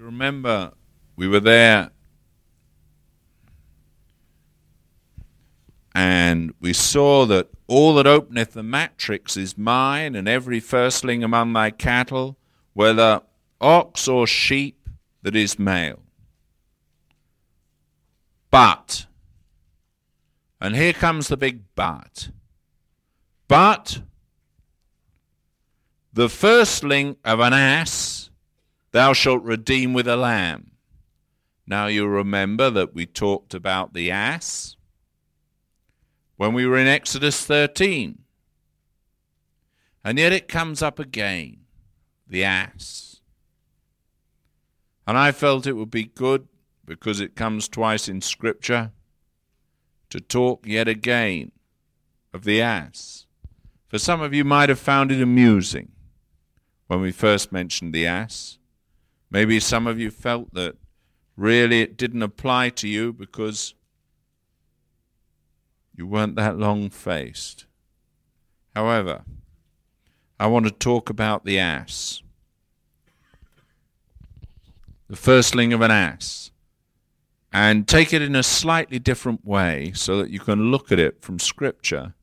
Remember we were there and we saw that all that openeth the matrix is mine, and every firstling among thy cattle, whether ox or sheep, that is male. But, and here comes the big but, but the firstling of an ass thou shalt redeem with a lamb. Now you remember that we talked about the ass when we were in Exodus 13. And yet it comes up again the ass. And I felt it would be good, because it comes twice in Scripture, to talk yet again of the ass. For some of you might have found it amusing when we first mentioned the ass. Maybe some of you felt that really it didn't apply to you because you weren't that long faced. However, I want to talk about the ass. The firstling of an ass. And take it in a slightly different way so that you can look at it from Scripture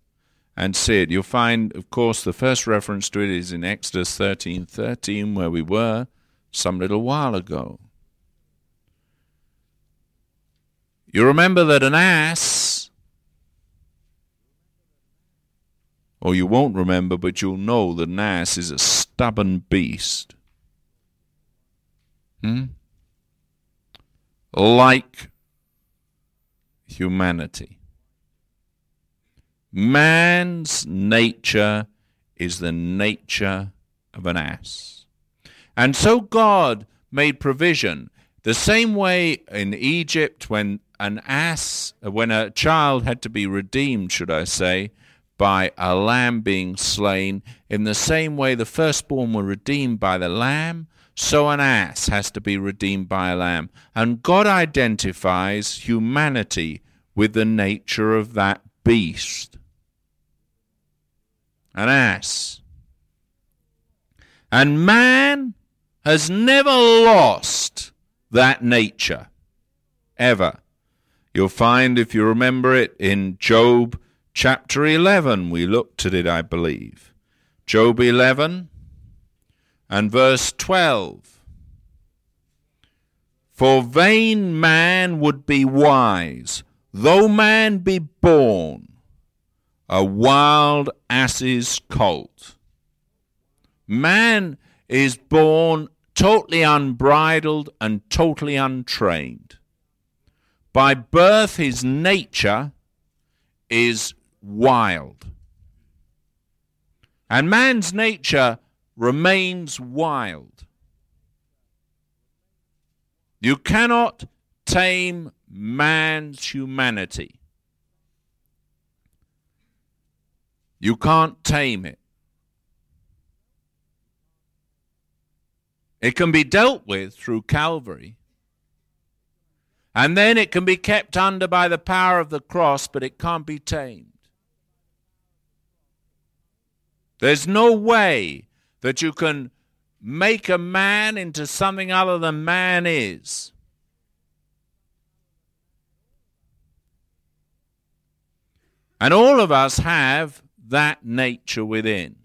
and see it. You'll find, of course, the first reference to it is in Exodus 13 13, where we were some little while ago. You remember that an ass Or you won't remember, but you'll know that an ass is a stubborn beast. Hmm? Like humanity. Man's nature is the nature of an ass. And so God made provision the same way in Egypt when an ass, when a child had to be redeemed, should I say, by a lamb being slain. In the same way the firstborn were redeemed by the lamb, so an ass has to be redeemed by a lamb. And God identifies humanity with the nature of that beast. An ass. And man has never lost that nature. Ever. You'll find, if you remember it, in Job chapter 11. We looked at it, I believe. Job 11 and verse 12. For vain man would be wise, though man be born a wild ass's colt. Man is born totally unbridled and totally untrained. By birth, his nature is wild. And man's nature remains wild. You cannot tame man's humanity. You can't tame it. It can be dealt with through Calvary. And then it can be kept under by the power of the cross, but it can't be tamed. There's no way that you can make a man into something other than man is. And all of us have that nature within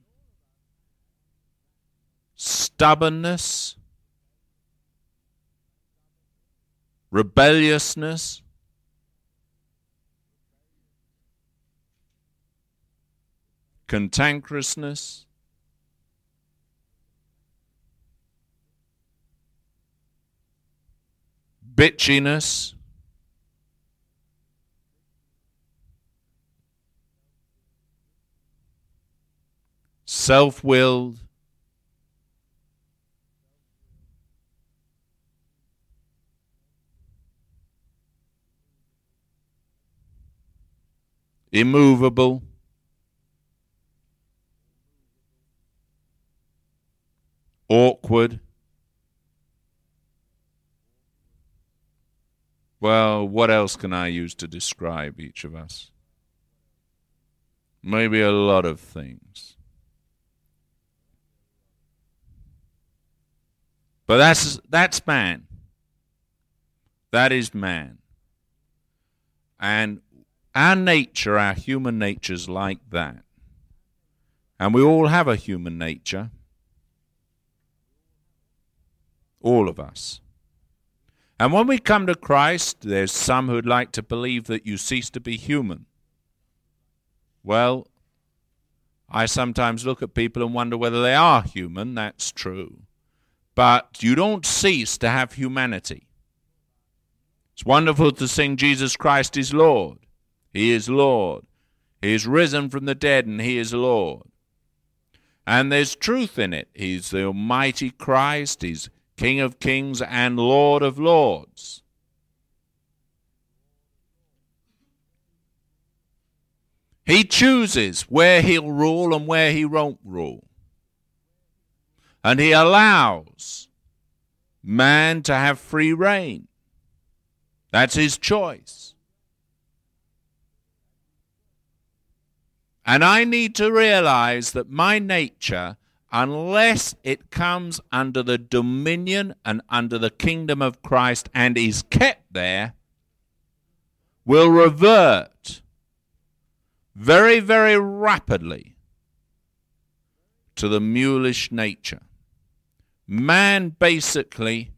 stubbornness, rebelliousness, cantankerousness, bitchiness, self willed, immovable. awkward. Well, what else can I use to describe each of us? Maybe a lot of things. But that's that's man. That is man. And our nature, our human nature is like that. And we all have a human nature. All of us. And when we come to Christ, there's some who'd like to believe that you cease to be human. Well, I sometimes look at people and wonder whether they are human. That's true. But you don't cease to have humanity. It's wonderful to sing Jesus Christ is Lord. He is Lord. He is risen from the dead and He is Lord. And there's truth in it. He's the Almighty Christ. He's King of kings and Lord of lords. He chooses where he'll rule and where he won't rule. And he allows man to have free reign. That's his choice. And I need to realize that my nature unless it comes under the dominion and under the kingdom of Christ and is kept there, will revert very, very rapidly to the mulish nature. Man basically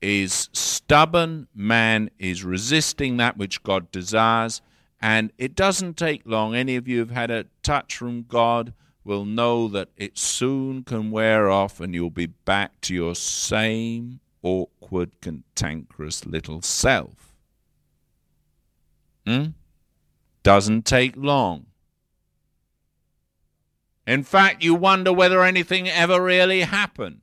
is stubborn, man is resisting that which God desires, and it doesn't take long. Any of you who've had a touch from God will know that it soon can wear off and you'll be back to your same awkward, cantankerous little self. Hmm? Doesn't take long. In fact, you wonder whether anything ever really happened.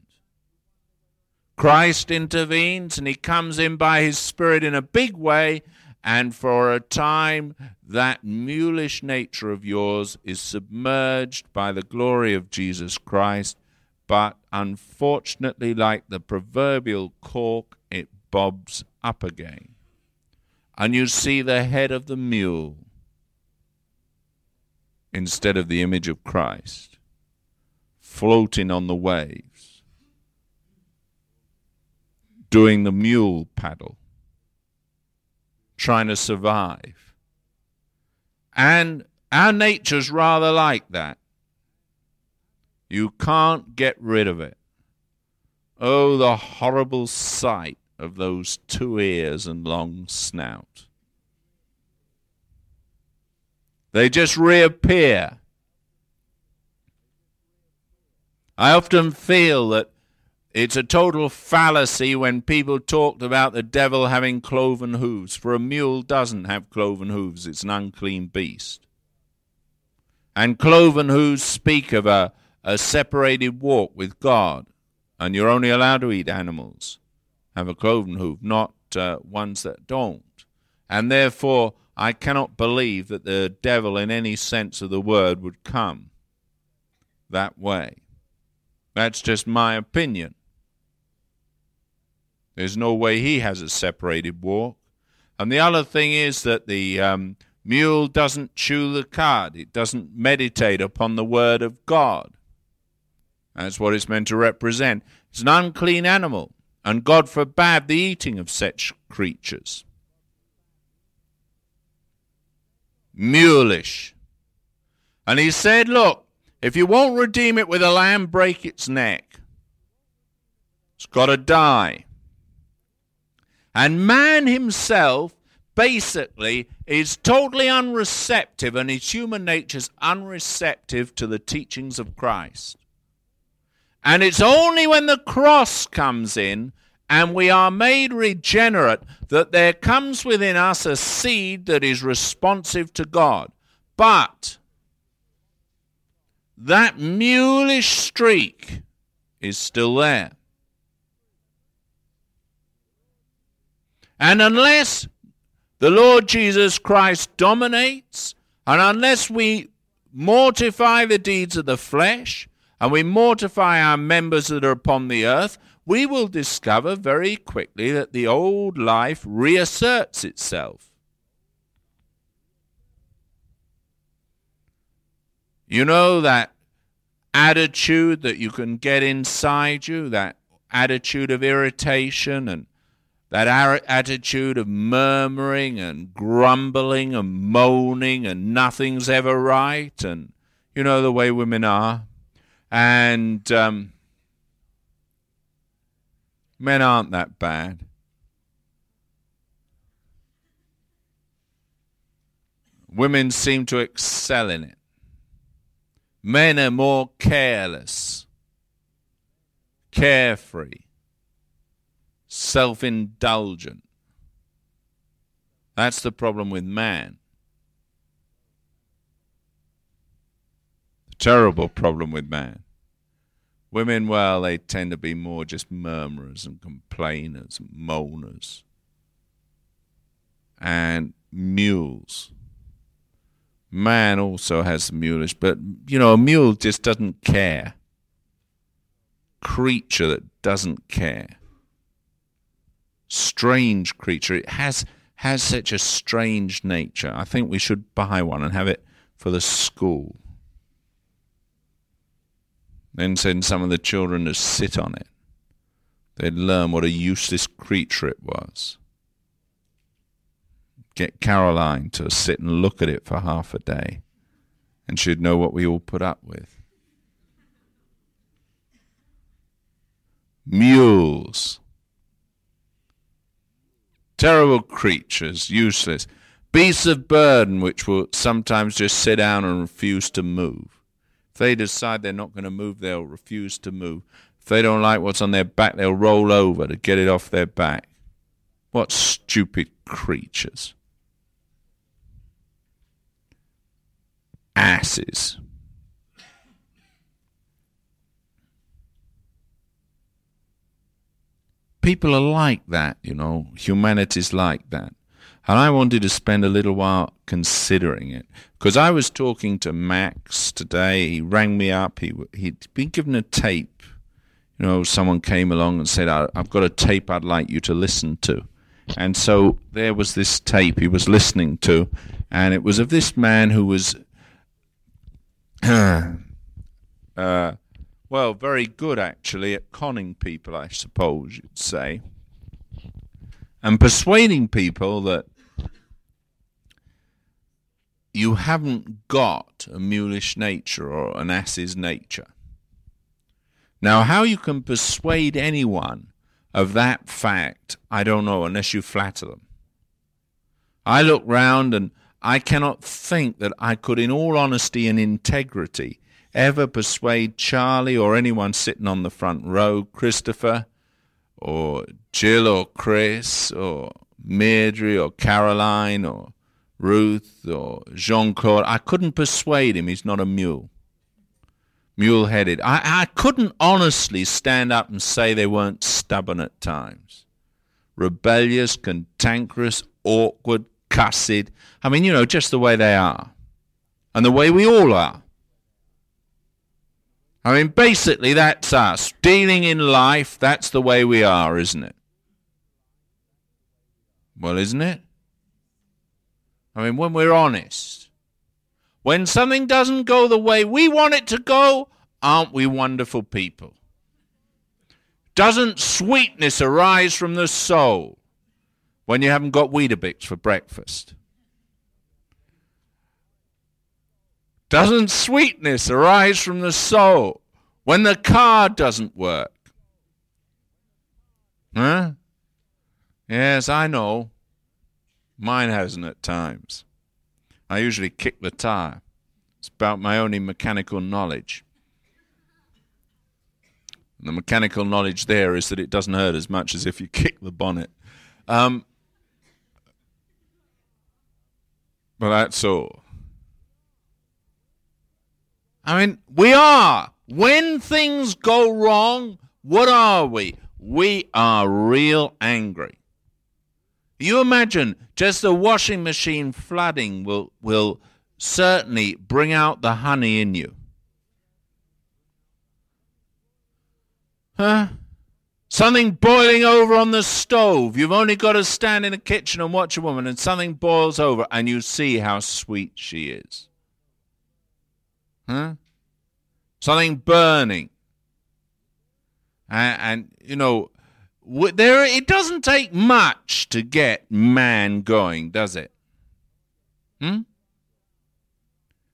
Christ intervenes and he comes in by his Spirit in a big way and for a time that mulish nature of yours is submerged by the glory of Jesus Christ, but unfortunately, like the proverbial cork, it bobs up again. And you see the head of the mule instead of the image of Christ floating on the waves, doing the mule paddle trying to survive. And our nature's rather like that. You can't get rid of it. Oh, the horrible sight of those two ears and long snout. They just reappear. I often feel that it's a total fallacy when people talked about the devil having cloven hooves, for a mule doesn't have cloven hooves, it's an unclean beast. And cloven hooves speak of a, a separated walk with God, and you're only allowed to eat animals have a cloven hoof, not uh, ones that don't. And therefore, I cannot believe that the devil, in any sense of the word, would come that way. That's just my opinion. There's no way he has a separated walk. And the other thing is that the um, mule doesn't chew the cud, it doesn't meditate upon the word of God. That's what it's meant to represent. It's an unclean animal, and God forbade the eating of such creatures. Mulish. And he said, Look, if you won't redeem it with a lamb, break its neck. It's got to die. And man himself basically is totally unreceptive, and his human nature is unreceptive to the teachings of Christ. And it's only when the cross comes in and we are made regenerate that there comes within us a seed that is responsive to God. But that mulish streak is still there. And unless the Lord Jesus Christ dominates, and unless we mortify the deeds of the flesh, and we mortify our members that are upon the earth, we will discover very quickly that the old life reasserts itself. You know that attitude that you can get inside you, that attitude of irritation and that attitude of murmuring and grumbling and moaning and nothing's ever right and you know the way women are. And um, men aren't that bad. Women seem to excel in it. Men are more careless carefree self indulgent. That's the problem with man. The terrible problem with man. Women, well, they tend to be more just murmurers and complainers and moaners. And mules. Man also has mulish, but, you know, a mule just doesn't care. Creature that doesn't care strange creature. It has has such a strange nature. I think we should buy one and have it for the school. Then send some of the children to sit on it. They'd learn what a useless creature it was. Get Caroline to sit and look at it for half a day, and she'd know what we all put up with. Mules Terrible creatures, useless. Beasts of burden, which will sometimes just sit down and refuse to move. If they decide they're not going to move, they'll refuse to move. If they don't like what's on their back, they'll roll over to get it off their back. What stupid creatures. Asses. People are like that, you know. Humanity's like that. And I wanted to spend a little while considering it because I was talking to Max today. He rang me up. He he'd been given a tape. You know, someone came along and said, "I've got a tape I'd like you to listen to." And so there was this tape he was listening to, and it was of this man who was uh, well, very good actually at conning people, I suppose you'd say, and persuading people that you haven't got a mulish nature or an ass's nature. Now, how you can persuade anyone of that fact, I don't know, unless you flatter them. I look round and I cannot think that I could, in all honesty and integrity, ever persuade Charlie or anyone sitting on the front row, Christopher or Jill or Chris or Mairdre or Caroline or Ruth or Jean Claude. I couldn't persuade him he's not a mule. Mule headed. I, I couldn't honestly stand up and say they weren't stubborn at times. Rebellious, cantankerous, awkward, cussed. I mean, you know, just the way they are. And the way we all are. I mean, basically, that's us. Dealing in life, that's the way we are, isn't it? Well, isn't it? I mean, when we're honest, when something doesn't go the way we want it to go, aren't we wonderful people? Doesn't sweetness arise from the soul when you haven't got Weetabix for breakfast? Doesn't sweetness arise from the soul when the car doesn't work? Huh? Yes, I know. Mine hasn't at times. I usually kick the tire. It's about my only mechanical knowledge. The mechanical knowledge there is that it doesn't hurt as much as if you kick the bonnet. Um, but that's all. I mean, we are. When things go wrong, what are we? We are real angry. You imagine just the washing machine flooding will, will certainly bring out the honey in you. Huh? Something boiling over on the stove. You've only got to stand in the kitchen and watch a woman, and something boils over, and you see how sweet she is. Huh? Something burning. And, and you know, there it doesn't take much to get man going, does it? Hmm?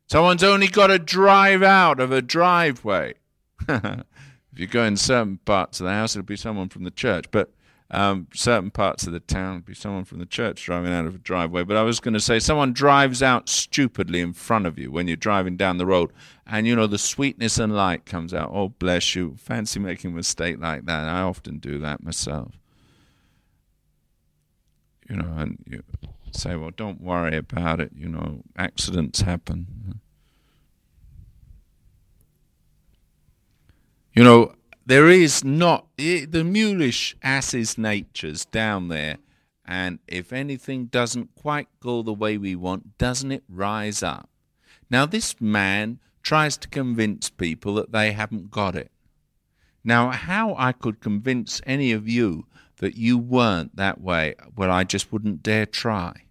Someone's only got to drive out of a driveway. if you go in certain parts of the house, it'll be someone from the church. But um, certain parts of the town, be someone from the church driving out of a driveway. But I was going to say, someone drives out stupidly in front of you when you're driving down the road, and you know the sweetness and light comes out. Oh, bless you! Fancy making a mistake like that. I often do that myself. You know, and you say, well, don't worry about it. You know, accidents happen. You know, there is not eh, the mulish ass's nature's down there, and if anything doesn't quite go the way we want, doesn't it rise up? Now, this man tries to convince people that they haven't got it. Now, how I could convince any of you that you weren't that way, well, I just wouldn't dare try.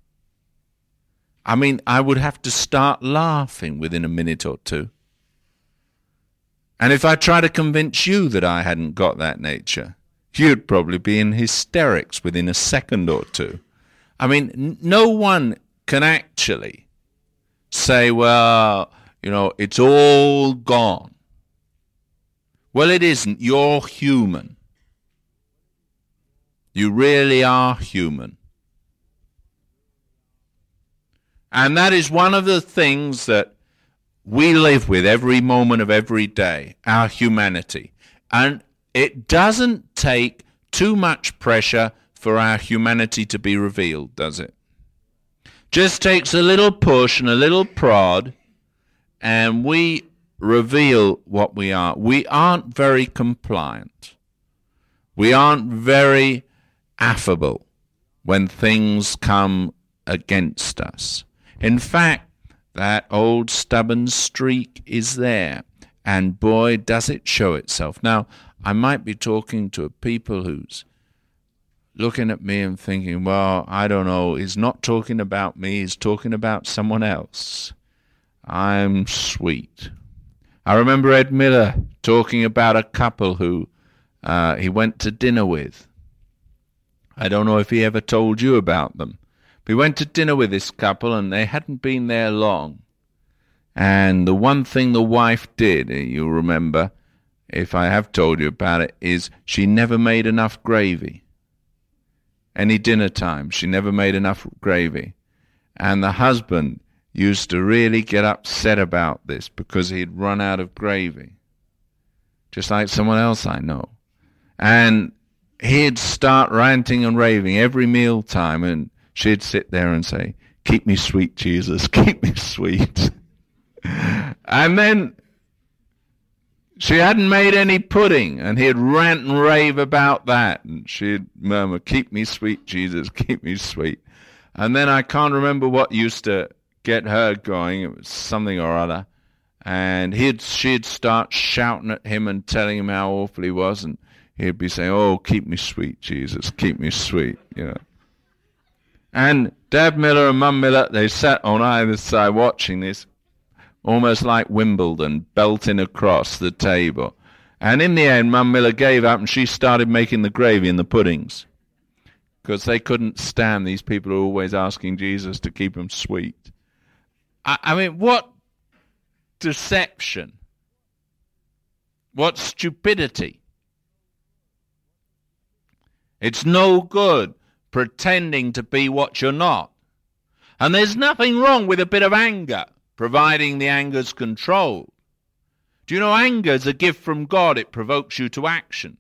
I mean, I would have to start laughing within a minute or two. And if I try to convince you that I hadn't got that nature, you'd probably be in hysterics within a second or two. I mean, n- no one can actually say, well, you know, it's all gone. Well, it isn't. You're human. You really are human. And that is one of the things that we live with every moment of every day, our humanity. And it doesn't take too much pressure for our humanity to be revealed, does it? Just takes a little push and a little prod, and we reveal what we are. We aren't very compliant. We aren't very affable when things come against us. In fact, that old stubborn streak is there, and boy, does it show itself. Now, I might be talking to a people who's looking at me and thinking, well, I don't know, he's not talking about me, he's talking about someone else. I'm sweet. I remember Ed Miller talking about a couple who uh, he went to dinner with. I don't know if he ever told you about them. We went to dinner with this couple, and they hadn't been there long. And the one thing the wife did, eh, you'll remember, if I have told you about it, is she never made enough gravy. Any dinner time, she never made enough gravy. And the husband used to really get upset about this because he'd run out of gravy. Just like someone else I know. And he'd start ranting and raving every meal time and she'd sit there and say, Keep me sweet, Jesus, keep me sweet. and then she hadn't made any pudding, and he'd rant and rave about that. And she'd murmur, Keep me sweet, Jesus, keep me sweet. And then I can't remember what used to get her going. It was something or other. And he'd, she'd start shouting at him and telling him how awful he was. And he'd be saying, Oh, keep me sweet, Jesus, keep me sweet, you know. And Dad Miller and Mum Miller, they sat on either side watching this, almost like Wimbledon, belting across the table. And in the end, Mum Miller gave up and she started making the gravy and the puddings. Because they couldn't stand these people who are always asking Jesus to keep them sweet. I, I mean, what deception? What stupidity? It's no good pretending to be what you're not. And there's nothing wrong with a bit of anger, providing the anger's controlled. Do you know anger is a gift from God? It provokes you to action.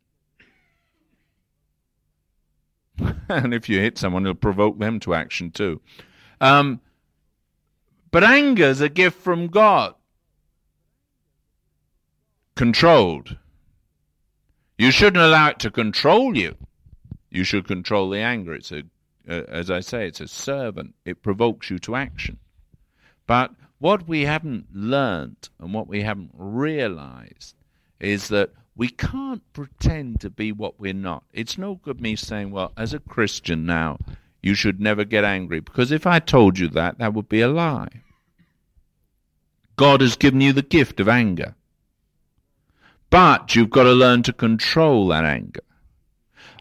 and if you hit someone, it'll provoke them to action too. Um, but anger is a gift from God, controlled. You shouldn't allow it to control you. You should control the anger. It's a, uh, as I say, it's a servant. It provokes you to action. But what we haven't learnt and what we haven't realized is that we can't pretend to be what we're not. It's no good me saying, well, as a Christian now, you should never get angry, because if I told you that, that would be a lie. God has given you the gift of anger. But you've got to learn to control that anger.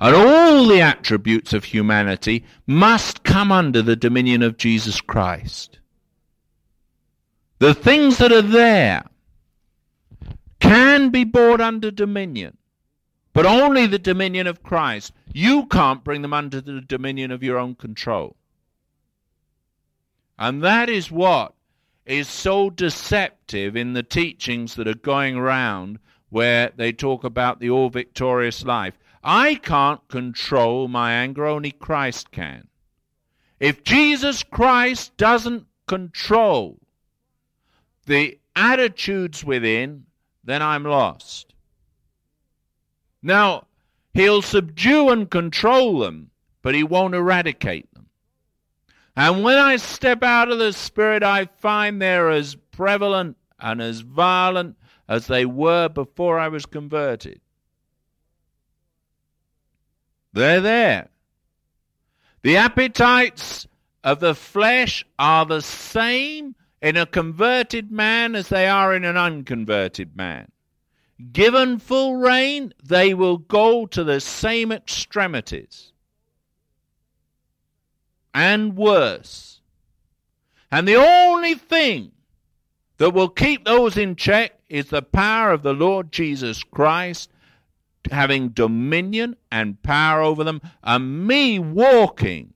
And all the attributes of humanity must come under the dominion of Jesus Christ. The things that are there can be brought under dominion, but only the dominion of Christ. You can't bring them under the dominion of your own control. And that is what is so deceptive in the teachings that are going around where they talk about the all victorious life. I can't control my anger, only Christ can. If Jesus Christ doesn't control the attitudes within, then I'm lost. Now, he'll subdue and control them, but he won't eradicate them. And when I step out of the Spirit, I find they're as prevalent and as violent as they were before I was converted. They're there. The appetites of the flesh are the same in a converted man as they are in an unconverted man. Given full rein, they will go to the same extremities and worse. And the only thing that will keep those in check is the power of the Lord Jesus Christ having dominion and power over them, and me walking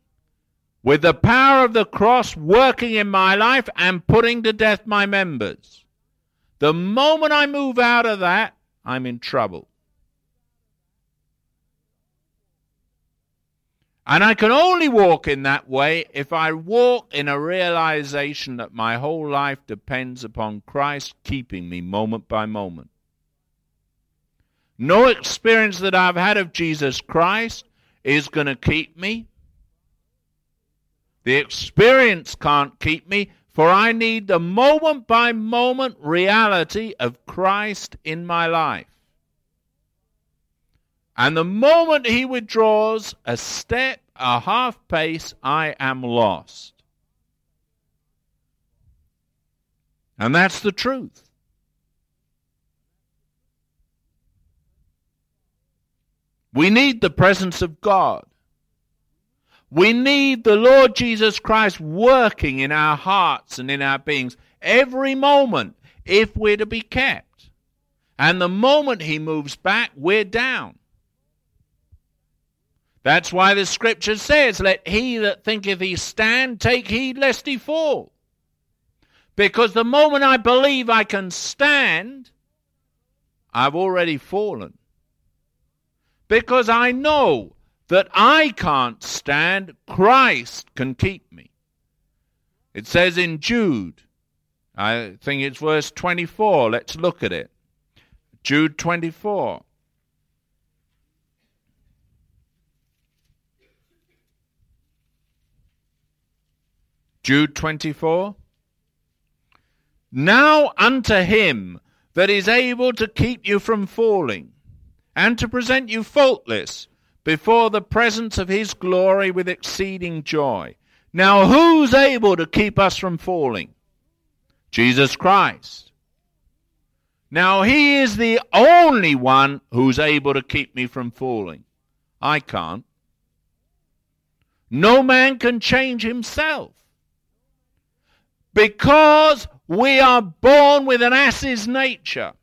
with the power of the cross working in my life and putting to death my members. The moment I move out of that, I'm in trouble. And I can only walk in that way if I walk in a realization that my whole life depends upon Christ keeping me moment by moment. No experience that I've had of Jesus Christ is going to keep me. The experience can't keep me, for I need the moment by moment reality of Christ in my life. And the moment he withdraws a step, a half pace, I am lost. And that's the truth. We need the presence of God. We need the Lord Jesus Christ working in our hearts and in our beings every moment if we're to be kept. And the moment He moves back, we're down. That's why the scripture says, Let he that thinketh he stand take heed lest he fall. Because the moment I believe I can stand, I've already fallen. Because I know that I can't stand, Christ can keep me. It says in Jude, I think it's verse 24. Let's look at it. Jude 24. Jude 24. Now unto him that is able to keep you from falling, and to present you faultless before the presence of his glory with exceeding joy. Now, who's able to keep us from falling? Jesus Christ. Now, he is the only one who's able to keep me from falling. I can't. No man can change himself. Because we are born with an ass's nature.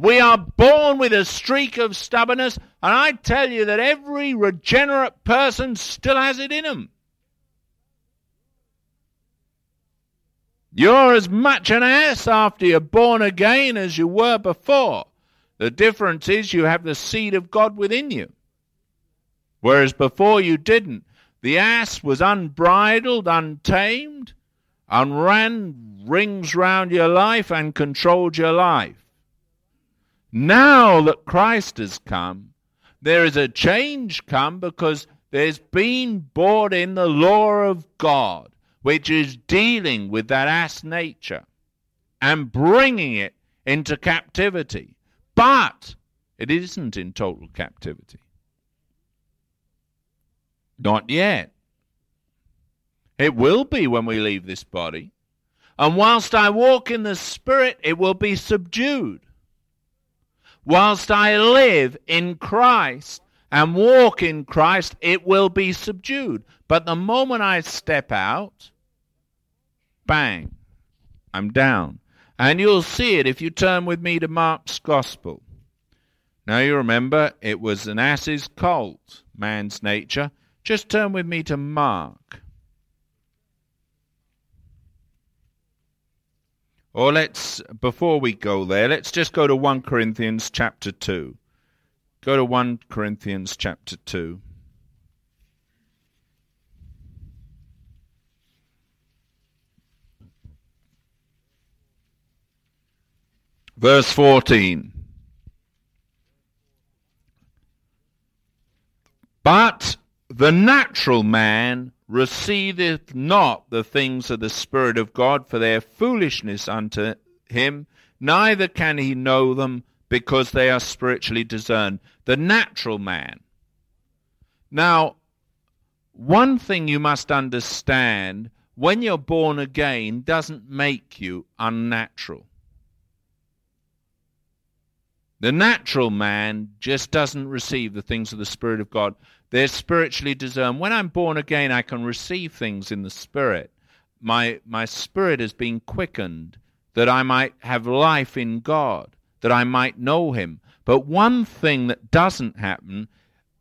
We are born with a streak of stubbornness, and I tell you that every regenerate person still has it in them. You're as much an ass after you're born again as you were before. The difference is you have the seed of God within you. Whereas before you didn't. The ass was unbridled, untamed, and ran rings round your life and controlled your life. Now that Christ has come, there is a change come because there's been brought in the law of God, which is dealing with that ass nature and bringing it into captivity. But it isn't in total captivity. Not yet. It will be when we leave this body. And whilst I walk in the Spirit, it will be subdued. Whilst I live in Christ and walk in Christ, it will be subdued. But the moment I step out, bang, I'm down. And you'll see it if you turn with me to Mark's Gospel. Now you remember it was an ass's colt, man's nature. Just turn with me to Mark. Or let's, before we go there, let's just go to 1 Corinthians chapter 2. Go to 1 Corinthians chapter 2. Verse 14. But the natural man receiveth not the things of the Spirit of God, for their foolishness unto him, neither can he know them because they are spiritually discerned. The natural man. Now, one thing you must understand when you're born again doesn't make you unnatural. The natural man just doesn't receive the things of the Spirit of God. They're spiritually discerned. When I'm born again, I can receive things in the Spirit. My, my spirit has been quickened that I might have life in God, that I might know Him. But one thing that doesn't happen,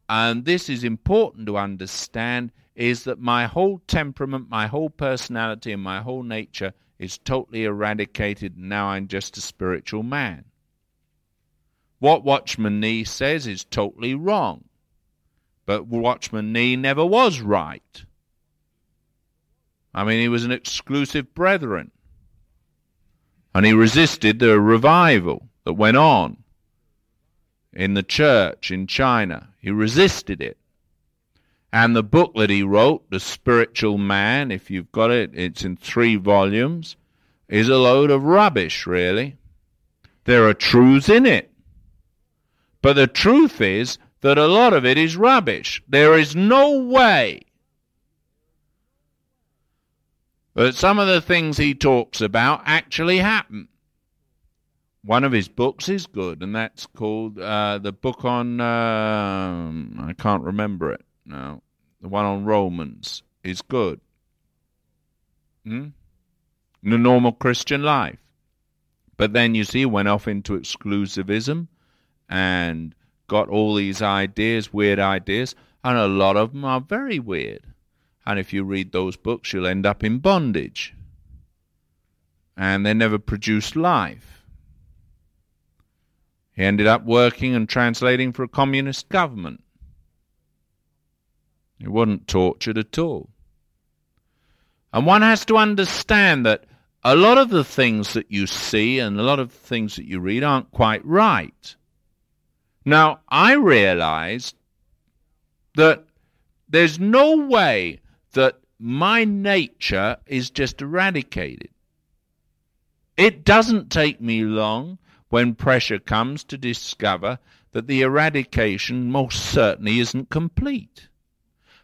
and this is important to understand, is that my whole temperament, my whole personality, and my whole nature is totally eradicated. And now I'm just a spiritual man. What Watchman Nee says is totally wrong. But Watchman Nee never was right. I mean, he was an exclusive brethren. And he resisted the revival that went on in the church in China. He resisted it. And the book that he wrote, The Spiritual Man, if you've got it, it's in three volumes, is a load of rubbish, really. There are truths in it. But the truth is that a lot of it is rubbish. There is no way that some of the things he talks about actually happen. One of his books is good, and that's called uh, the book on, uh, I can't remember it now, the one on Romans is good. Hmm? The normal Christian life. But then you see, went off into exclusivism and got all these ideas, weird ideas, and a lot of them are very weird. And if you read those books, you'll end up in bondage. And they never produced life. He ended up working and translating for a communist government. He wasn't tortured at all. And one has to understand that a lot of the things that you see and a lot of the things that you read aren't quite right. Now, I realized that there's no way that my nature is just eradicated. It doesn't take me long when pressure comes to discover that the eradication most certainly isn't complete.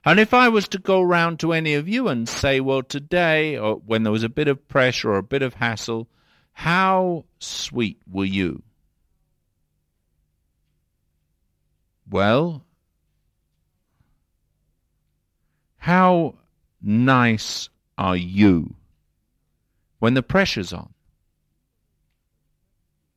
And if I was to go round to any of you and say, well, today, or when there was a bit of pressure or a bit of hassle, how sweet were you? Well, how nice are you when the pressure's on?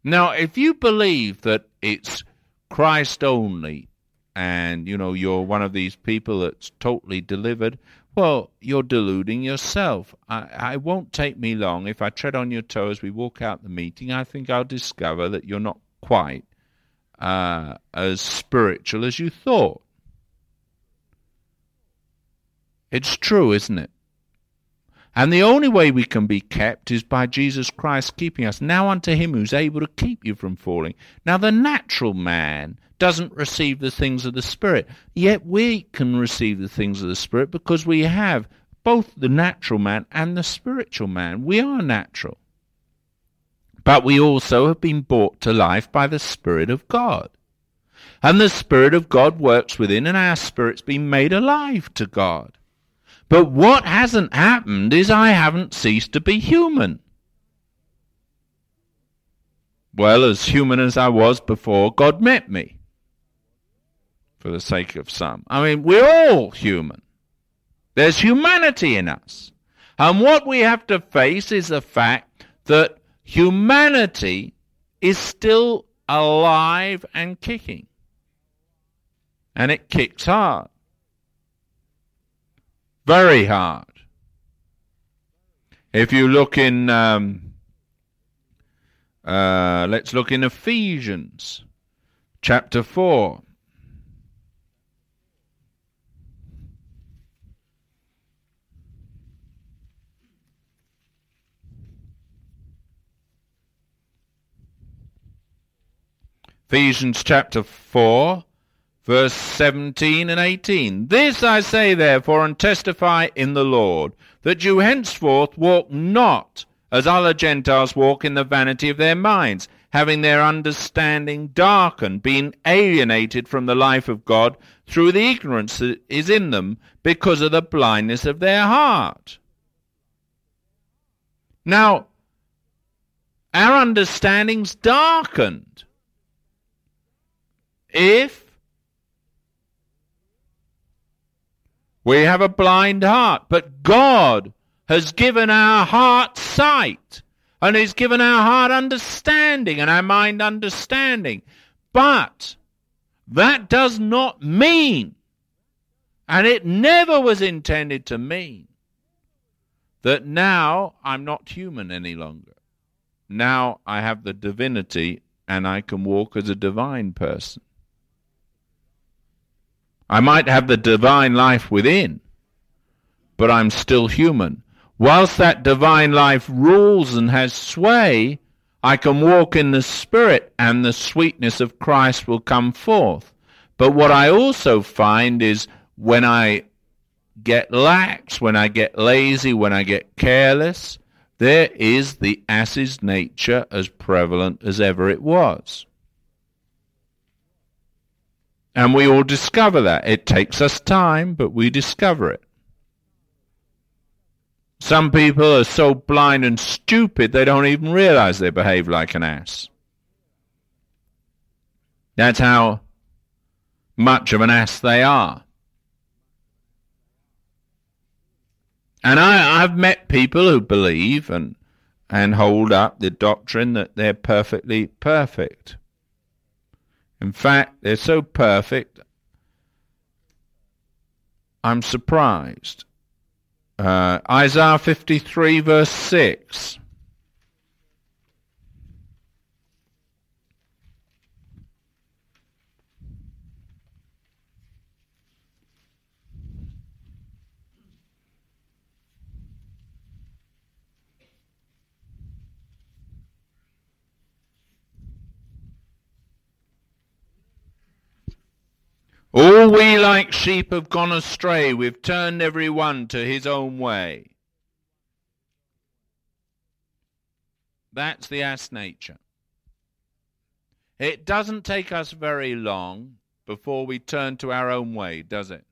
Now, if you believe that it's Christ only and, you know, you're one of these people that's totally delivered, well, you're deluding yourself. I, I won't take me long. If I tread on your toes, we walk out the meeting, I think I'll discover that you're not quite uh, as spiritual as you thought. It's true, isn't it? And the only way we can be kept is by Jesus Christ keeping us. Now unto him who's able to keep you from falling. Now the natural man doesn't receive the things of the Spirit. Yet we can receive the things of the Spirit because we have both the natural man and the spiritual man. We are natural. But we also have been brought to life by the Spirit of God. And the Spirit of God works within, and our spirit's been made alive to God. But what hasn't happened is I haven't ceased to be human. well, as human as I was before God met me. For the sake of some. I mean, we're all human. There's humanity in us. And what we have to face is the fact that humanity is still alive and kicking. And it kicks hard. Very hard. If you look in, um, uh, let's look in Ephesians chapter 4. Ephesians chapter 4, verse 17 and 18. This I say therefore and testify in the Lord, that you henceforth walk not as other Gentiles walk in the vanity of their minds, having their understanding darkened, being alienated from the life of God through the ignorance that is in them because of the blindness of their heart. Now, our understanding's darkened if we have a blind heart, but God has given our heart sight and He's given our heart understanding and our mind understanding. But that does not mean, and it never was intended to mean, that now I'm not human any longer. Now I have the divinity and I can walk as a divine person. I might have the divine life within, but I'm still human. Whilst that divine life rules and has sway, I can walk in the Spirit and the sweetness of Christ will come forth. But what I also find is when I get lax, when I get lazy, when I get careless, there is the ass's nature as prevalent as ever it was. And we all discover that. It takes us time, but we discover it. Some people are so blind and stupid they don't even realize they behave like an ass. That's how much of an ass they are. And I, I've met people who believe and and hold up the doctrine that they're perfectly perfect. In fact, they're so perfect, I'm surprised. Uh, Isaiah 53, verse 6. All we like sheep have gone astray, we've turned every one to his own way. That's the ass nature. It doesn't take us very long before we turn to our own way, does it?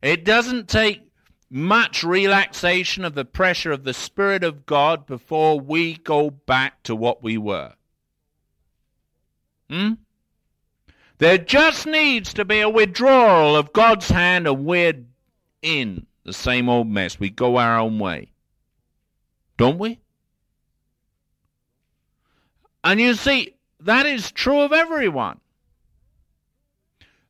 It doesn't take much relaxation of the pressure of the Spirit of God before we go back to what we were. Hmm? There just needs to be a withdrawal of God's hand, and we're in the same old mess. We go our own way. Don't we? And you see, that is true of everyone.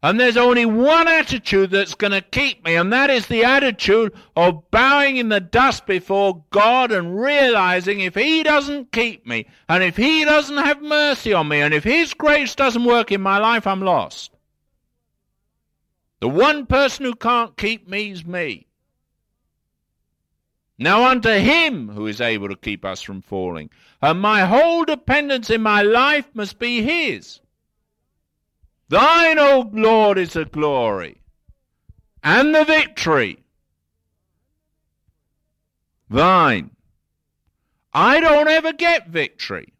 And there's only one attitude that's going to keep me, and that is the attitude of bowing in the dust before God and realizing if He doesn't keep me, and if He doesn't have mercy on me, and if His grace doesn't work in my life, I'm lost. The one person who can't keep me is me. Now unto Him who is able to keep us from falling, and my whole dependence in my life must be His. Thine, O Lord, is the glory and the victory. Thine. I don't ever get victory.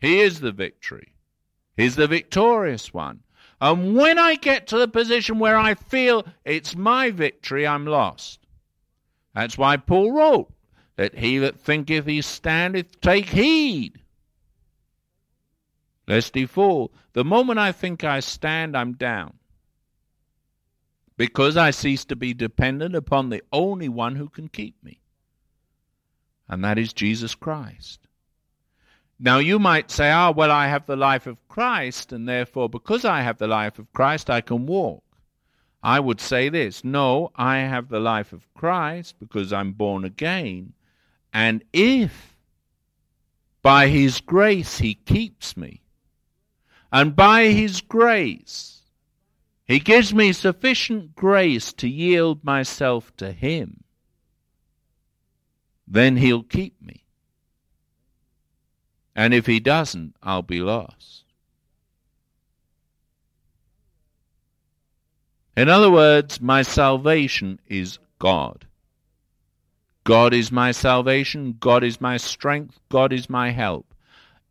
He is the victory. He's the victorious one. And when I get to the position where I feel it's my victory, I'm lost. That's why Paul wrote that he that thinketh he standeth, take heed lest he fall. The moment I think I stand, I'm down. Because I cease to be dependent upon the only one who can keep me. And that is Jesus Christ. Now you might say, ah, well, I have the life of Christ, and therefore, because I have the life of Christ, I can walk. I would say this no, I have the life of Christ because I'm born again. And if by His grace He keeps me, and by His grace He gives me sufficient grace to yield myself to Him, then He'll keep me. And if He doesn't, I'll be lost. In other words, my salvation is God. God is my salvation. God is my strength. God is my help.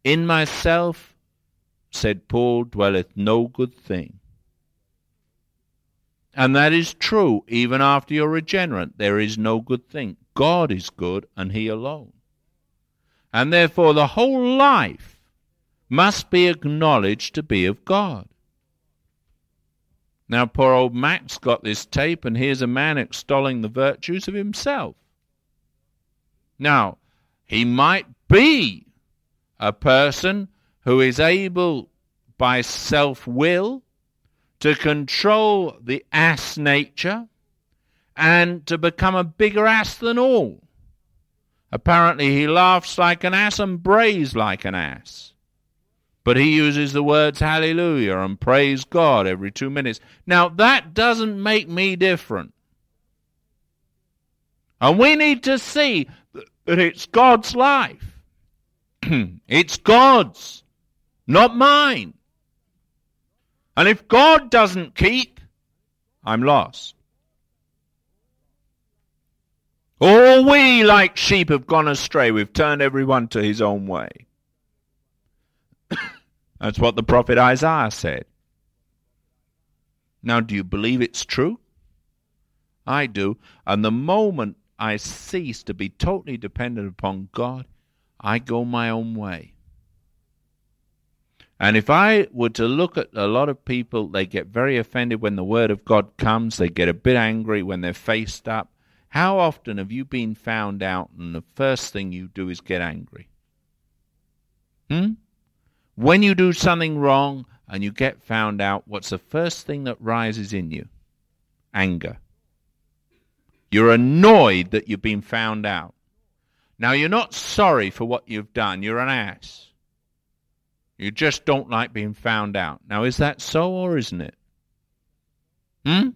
In myself, said Paul, dwelleth no good thing. And that is true even after you're regenerate. There is no good thing. God is good and He alone. And therefore the whole life must be acknowledged to be of God. Now, poor old Max got this tape, and here's a man extolling the virtues of himself. Now, he might be a person who is able, by self will, to control the ass nature and to become a bigger ass than all. Apparently, he laughs like an ass and brays like an ass. But he uses the words hallelujah and praise God every two minutes. Now, that doesn't make me different. And we need to see that it's God's life. it's God's, not mine. And if God doesn't keep, I'm lost. All we, like sheep, have gone astray. We've turned everyone to his own way. That's what the prophet Isaiah said. Now, do you believe it's true? I do. And the moment I cease to be totally dependent upon God, I go my own way. And if I were to look at a lot of people, they get very offended when the word of God comes. They get a bit angry when they're faced up. How often have you been found out and the first thing you do is get angry? Hmm? When you do something wrong and you get found out, what's the first thing that rises in you? Anger. You're annoyed that you've been found out. Now, you're not sorry for what you've done. You're an ass. You just don't like being found out. Now, is that so or isn't it? Hmm?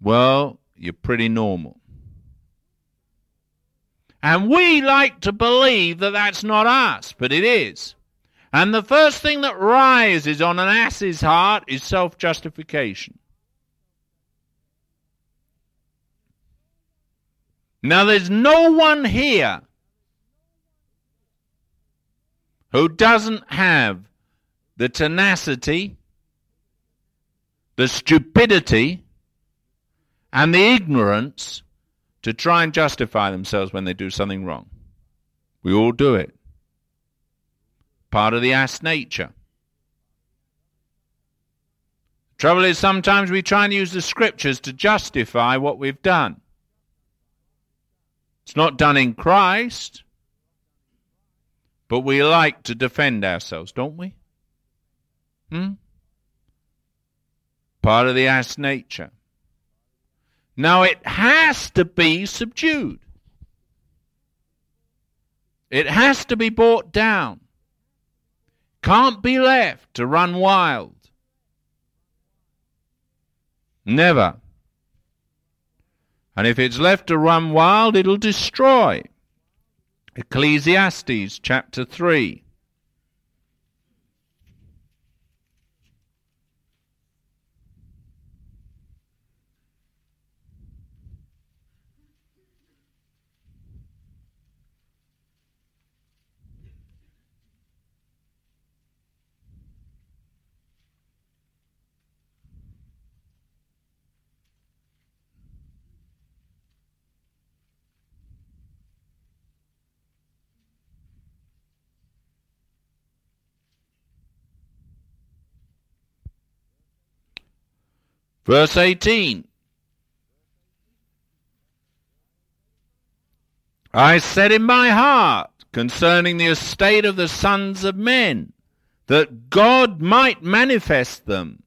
Well, you're pretty normal. And we like to believe that that's not us, but it is. And the first thing that rises on an ass's heart is self justification. Now, there's no one here who doesn't have the tenacity, the stupidity, and the ignorance to try and justify themselves when they do something wrong. We all do it part of the ass nature. Trouble is, sometimes we try and use the scriptures to justify what we've done. It's not done in Christ, but we like to defend ourselves, don't we? Hmm? Part of the ass nature. Now it has to be subdued. It has to be brought down can't be left to run wild. Never. And if it's left to run wild, it'll destroy. Ecclesiastes chapter 3. Verse 18 I said in my heart concerning the estate of the sons of men that God might manifest them,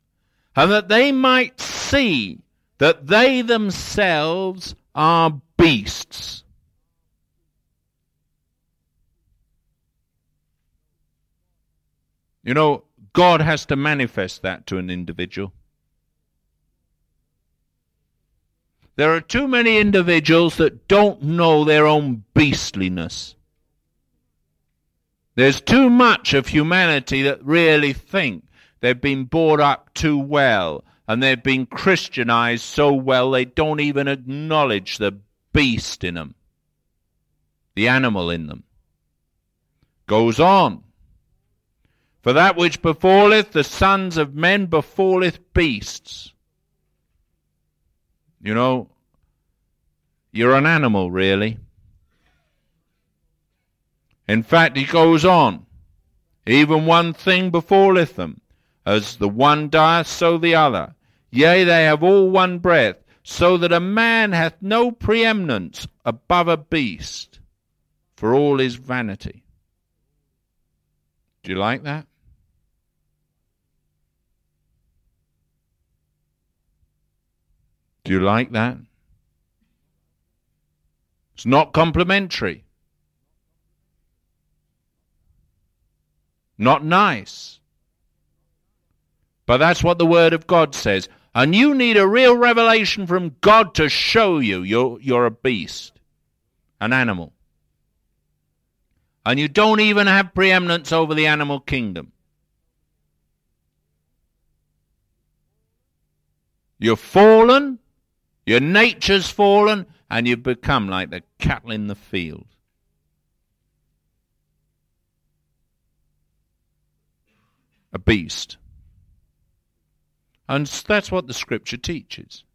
and that they might see that they themselves are beasts. You know, God has to manifest that to an individual. There are too many individuals that don't know their own beastliness. There's too much of humanity that really think they've been brought up too well and they've been Christianized so well they don't even acknowledge the beast in them, the animal in them. Goes on. For that which befalleth the sons of men befalleth beasts. You know, you're an animal, really. In fact, he goes on. Even one thing befalleth them. As the one dieth, so the other. Yea, they have all one breath, so that a man hath no preeminence above a beast, for all his vanity. Do you like that? Do you like that? It's not complimentary. Not nice. But that's what the Word of God says. And you need a real revelation from God to show you you're, you're a beast, an animal. And you don't even have preeminence over the animal kingdom. You're fallen, your nature's fallen, and you've become like the cattle in the field. A beast. And that's what the scripture teaches.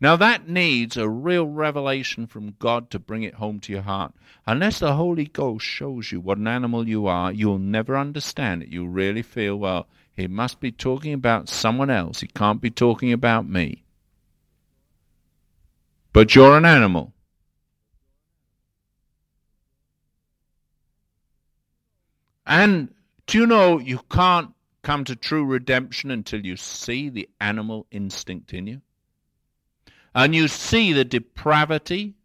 Now, that needs a real revelation from God to bring it home to your heart. Unless the Holy Ghost shows you what an animal you are, you'll never understand it. You'll really feel, well, he must be talking about someone else. He can't be talking about me. But you're an animal. And do you know you can't come to true redemption until you see the animal instinct in you? And you see the depravity,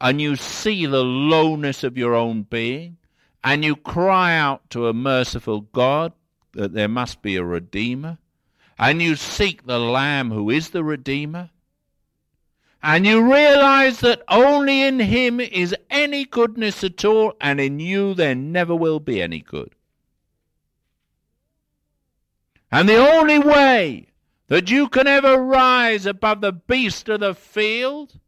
and you see the lowness of your own being, and you cry out to a merciful God that there must be a Redeemer, and you seek the Lamb who is the Redeemer, and you realize that only in Him is any goodness at all, and in you there never will be any good. And the only way that you can ever rise above the beast of the field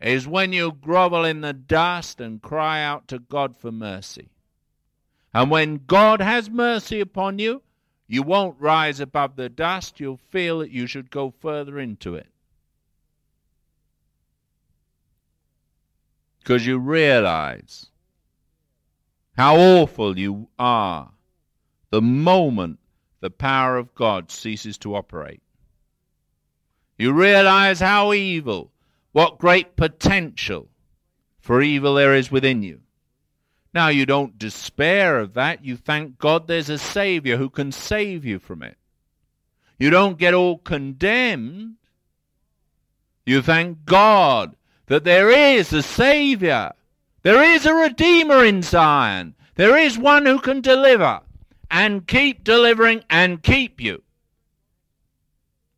is when you grovel in the dust and cry out to God for mercy. And when God has mercy upon you, you won't rise above the dust. You'll feel that you should go further into it. Because you realize how awful you are the moment the power of God ceases to operate. You realize how evil, what great potential for evil there is within you. Now, you don't despair of that. You thank God there's a Savior who can save you from it. You don't get all condemned. You thank God that there is a Savior. There is a Redeemer in Zion. There is one who can deliver and keep delivering and keep you.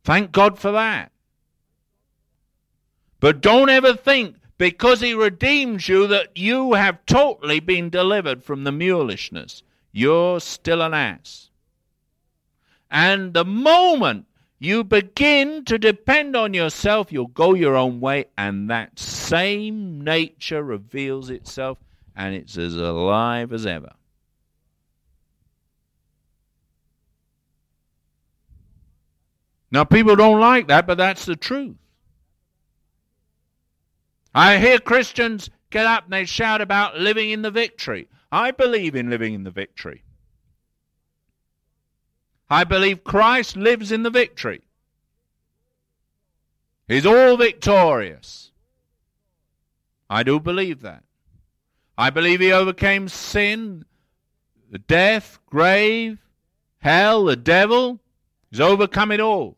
Thank God for that. But don't ever think because he redeems you that you have totally been delivered from the mulishness. You're still an ass. And the moment you begin to depend on yourself, you'll go your own way, and that same nature reveals itself, and it's as alive as ever. Now, people don't like that, but that's the truth. I hear Christians get up and they shout about living in the victory. I believe in living in the victory. I believe Christ lives in the victory. He's all victorious. I do believe that. I believe he overcame sin, death, grave, hell, the devil. He's overcome it all.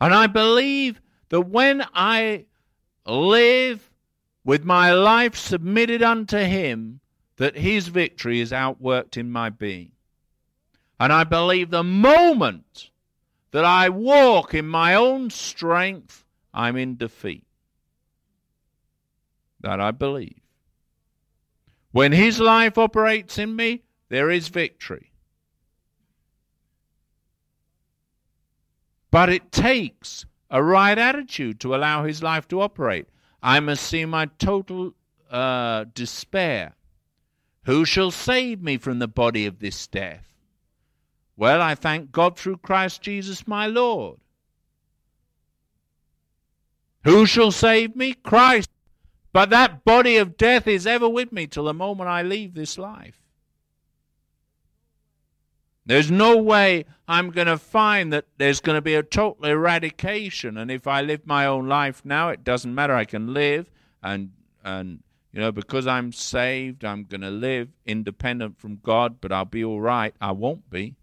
And I believe that when I live with my life submitted unto him, that his victory is outworked in my being. And I believe the moment that I walk in my own strength, I'm in defeat. That I believe. When his life operates in me, there is victory. But it takes a right attitude to allow his life to operate. I must see my total uh, despair. Who shall save me from the body of this death? Well, I thank God through Christ Jesus my Lord. Who shall save me? Christ. But that body of death is ever with me till the moment I leave this life. There's no way I'm going to find that there's going to be a total eradication. And if I live my own life now, it doesn't matter. I can live and and you know because I'm saved, I'm going to live independent from God, but I'll be all right. I won't be.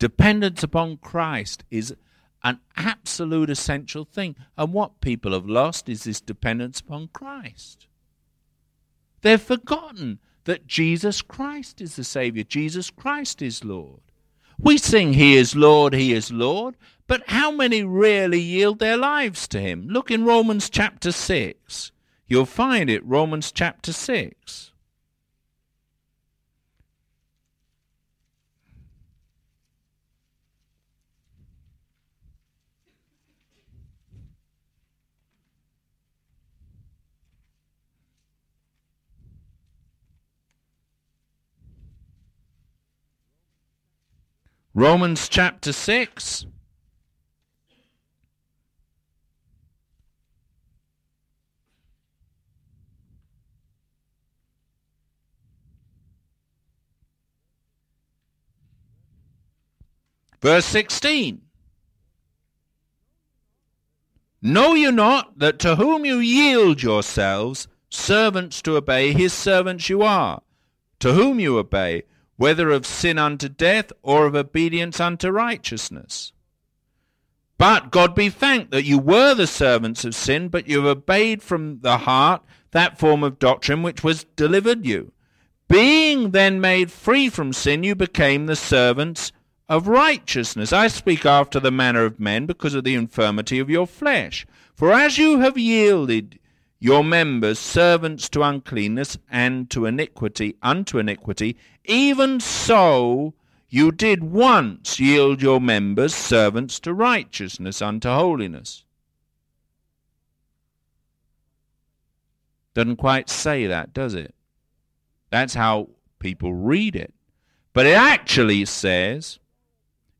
Dependence upon Christ is an absolute essential thing. And what people have lost is this dependence upon Christ. They've forgotten that Jesus Christ is the Savior, Jesus Christ is Lord. We sing, He is Lord, He is Lord, but how many really yield their lives to Him? Look in Romans chapter 6. You'll find it, Romans chapter 6. Romans chapter 6. Verse 16. Know you not that to whom you yield yourselves, servants to obey, his servants you are, to whom you obey, whether of sin unto death or of obedience unto righteousness. But God be thanked that you were the servants of sin, but you have obeyed from the heart that form of doctrine which was delivered you. Being then made free from sin, you became the servants of righteousness. I speak after the manner of men because of the infirmity of your flesh. For as you have yielded your members servants to uncleanness and to iniquity unto iniquity, even so you did once yield your members servants to righteousness unto holiness. Doesn't quite say that, does it? That's how people read it. But it actually says,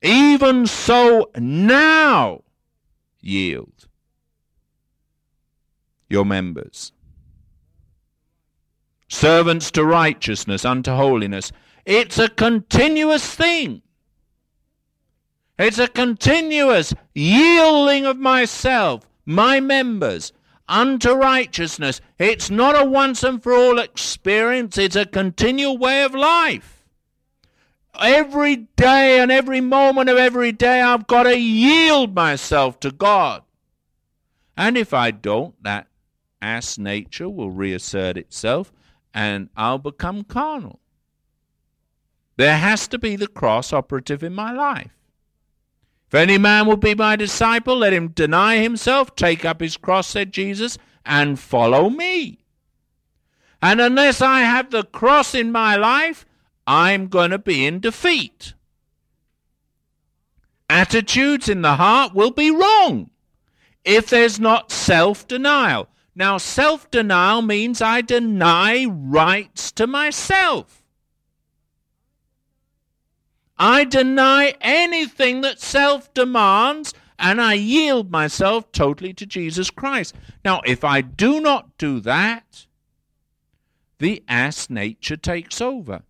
even so now yield your members. Servants to righteousness, unto holiness. It's a continuous thing. It's a continuous yielding of myself, my members, unto righteousness. It's not a once and for all experience, it's a continual way of life. Every day and every moment of every day, I've got to yield myself to God. And if I don't, that ass nature will reassert itself and I'll become carnal. There has to be the cross operative in my life. If any man will be my disciple, let him deny himself, take up his cross, said Jesus, and follow me. And unless I have the cross in my life, I'm going to be in defeat. Attitudes in the heart will be wrong if there's not self denial. Now, self denial means I deny rights to myself. I deny anything that self demands and I yield myself totally to Jesus Christ. Now, if I do not do that, the ass nature takes over.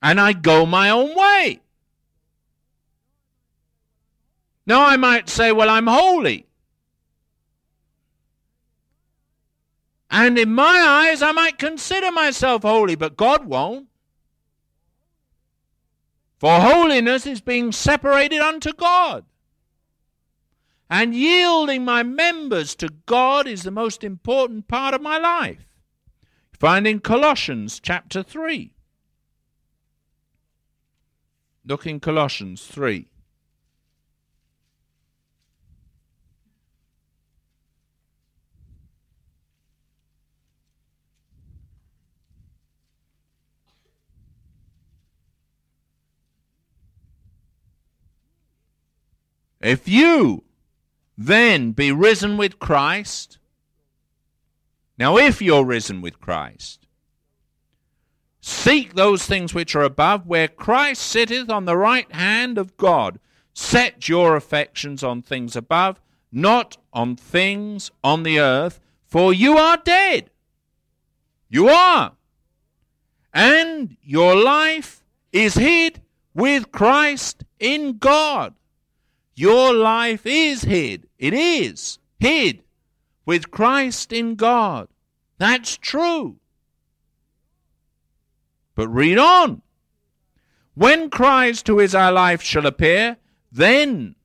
And I go my own way. Now I might say, well, I'm holy. And in my eyes, I might consider myself holy, but God won't. For holiness is being separated unto God. And yielding my members to God is the most important part of my life. Find in Colossians chapter 3. Look in Colossians 3. If you then be risen with Christ, now if you're risen with Christ, seek those things which are above, where Christ sitteth on the right hand of God. Set your affections on things above, not on things on the earth, for you are dead. You are. And your life is hid with Christ in God. Your life is hid. It is hid with Christ in God. That's true. But read on. When Christ, who is our life, shall appear, then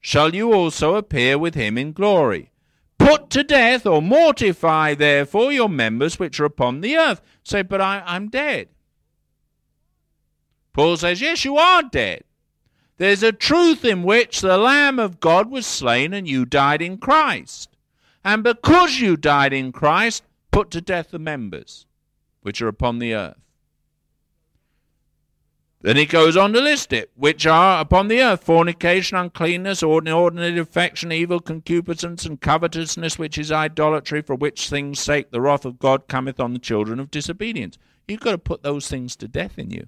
shall you also appear with him in glory. Put to death or mortify, therefore, your members which are upon the earth. Say, but I, I'm dead. Paul says, Yes, you are dead. There's a truth in which the Lamb of God was slain and you died in Christ. And because you died in Christ, put to death the members which are upon the earth. Then he goes on to list it, which are upon the earth fornication, uncleanness, inordinate affection, evil concupiscence, and covetousness, which is idolatry, for which things' sake the wrath of God cometh on the children of disobedience. You've got to put those things to death in you.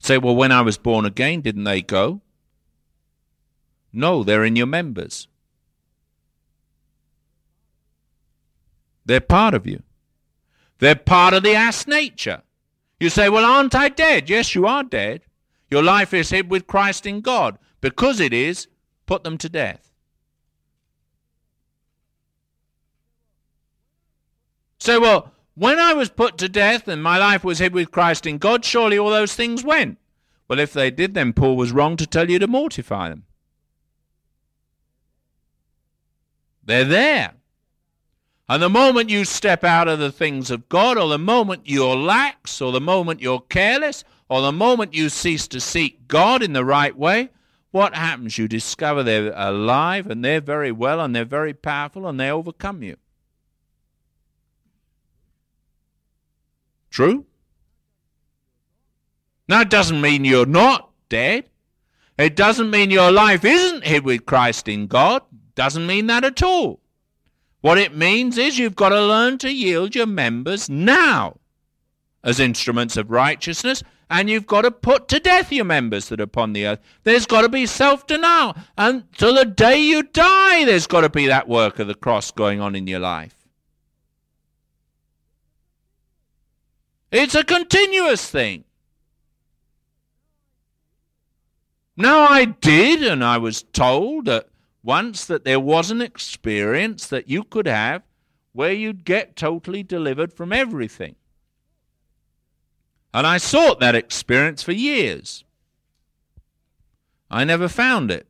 Say, well, when I was born again, didn't they go? No, they're in your members. They're part of you. They're part of the ass nature. You say, well, aren't I dead? Yes, you are dead. Your life is hid with Christ in God. Because it is, put them to death. Say, well, when I was put to death and my life was hid with Christ in God, surely all those things went. Well, if they did, then Paul was wrong to tell you to mortify them. They're there. And the moment you step out of the things of God, or the moment you're lax, or the moment you're careless, or the moment you cease to seek God in the right way, what happens? You discover they're alive and they're very well and they're very powerful and they overcome you. True? Now, it doesn't mean you're not dead. It doesn't mean your life isn't hid with Christ in God. Doesn't mean that at all. What it means is you've got to learn to yield your members now as instruments of righteousness, and you've got to put to death your members that are upon the earth. There's got to be self denial. And until the day you die, there's got to be that work of the cross going on in your life. It's a continuous thing. Now, I did, and I was told that once that there was an experience that you could have where you'd get totally delivered from everything. And I sought that experience for years. I never found it.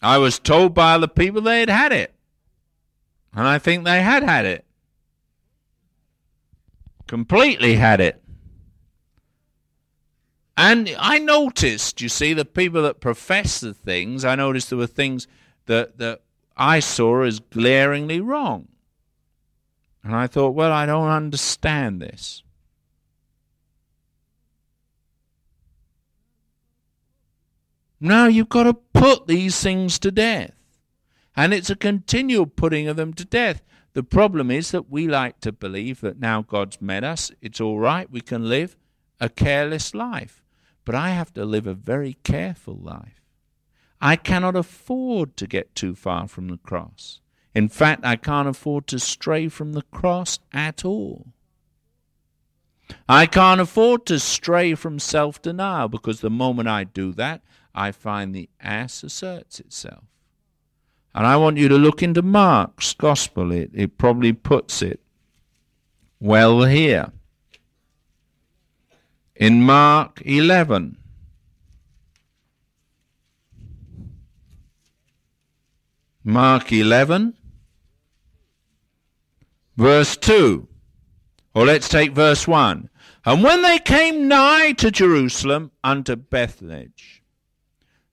I was told by the people they had had it. And I think they had had it completely had it. And I noticed, you see, the people that profess the things, I noticed there were things that, that I saw as glaringly wrong. And I thought, well, I don't understand this. Now you've got to put these things to death. And it's a continual putting of them to death. The problem is that we like to believe that now God's met us, it's all right, we can live a careless life. But I have to live a very careful life. I cannot afford to get too far from the cross. In fact, I can't afford to stray from the cross at all. I can't afford to stray from self denial because the moment I do that, I find the ass asserts itself. And I want you to look into Mark's gospel. It, it probably puts it well here. In Mark 11, Mark 11, verse 2. Or let's take verse 1. And when they came nigh to Jerusalem unto Bethphage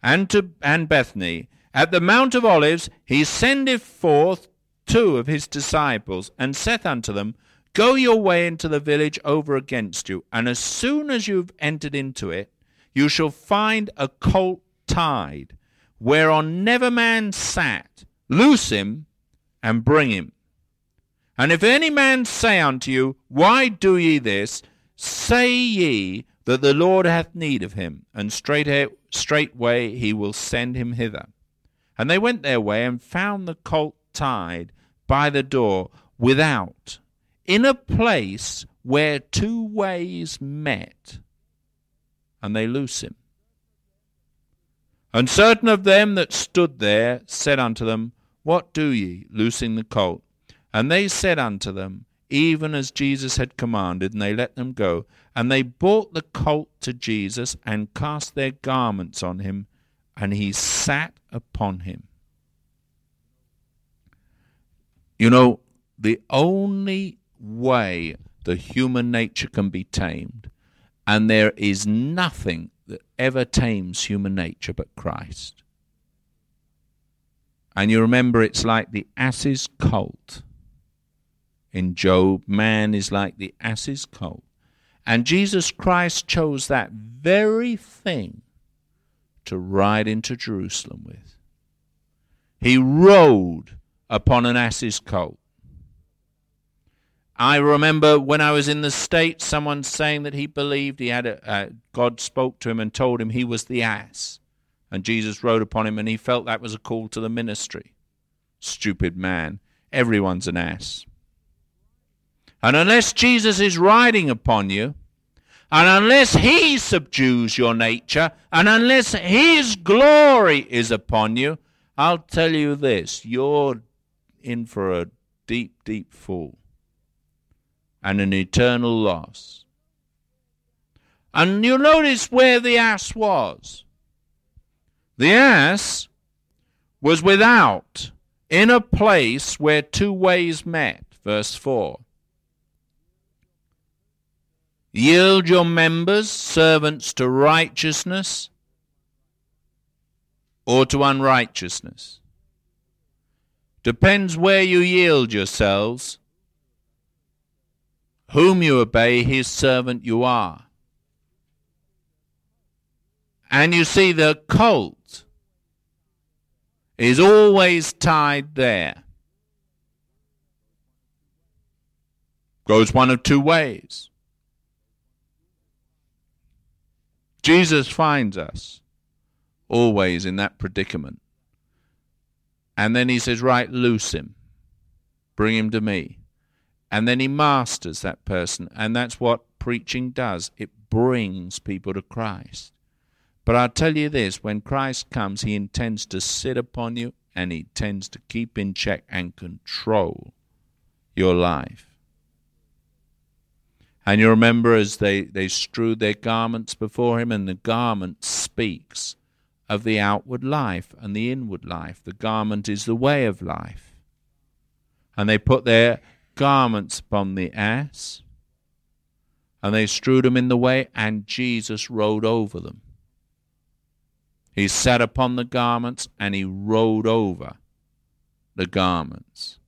and to and Bethany at the Mount of Olives, he sendeth forth two of his disciples, and saith unto them, Go your way into the village over against you, and as soon as you have entered into it, you shall find a colt tied, whereon never man sat. Loose him and bring him. And if any man say unto you, Why do ye this? Say ye that the Lord hath need of him, and straightway he will send him hither. And they went their way and found the colt tied by the door without, in a place where two ways met. And they loose him. And certain of them that stood there said unto them, What do ye, loosing the colt? And they said unto them, Even as Jesus had commanded, and they let them go. And they brought the colt to Jesus, and cast their garments on him, and he sat upon him. You know, the only way the human nature can be tamed, and there is nothing that ever tames human nature but Christ. And you remember it's like the ass's colt in Job, man is like the ass's colt. And Jesus Christ chose that very thing to ride into Jerusalem with. He rode upon an ass's colt. I remember when I was in the States, someone saying that he believed he had a, God spoke to him and told him he was the ass. And Jesus rode upon him and he felt that was a call to the ministry. Stupid man. Everyone's an ass. And unless Jesus is riding upon you, and unless he subdues your nature, and unless his glory is upon you, I'll tell you this you're in for a deep, deep fall and an eternal loss. And you'll notice where the ass was. The ass was without, in a place where two ways met. Verse 4. Yield your members, servants, to righteousness or to unrighteousness. Depends where you yield yourselves. Whom you obey, his servant you are. And you see, the colt is always tied there. Goes one of two ways. Jesus finds us always in that predicament. And then he says, Right, loose him. Bring him to me. And then he masters that person. And that's what preaching does it brings people to Christ. But I'll tell you this when Christ comes, he intends to sit upon you and he tends to keep in check and control your life. And you remember as they, they strewed their garments before him, and the garment speaks of the outward life and the inward life. The garment is the way of life. And they put their garments upon the ass, and they strewed them in the way, and Jesus rode over them. He sat upon the garments, and he rode over the garments.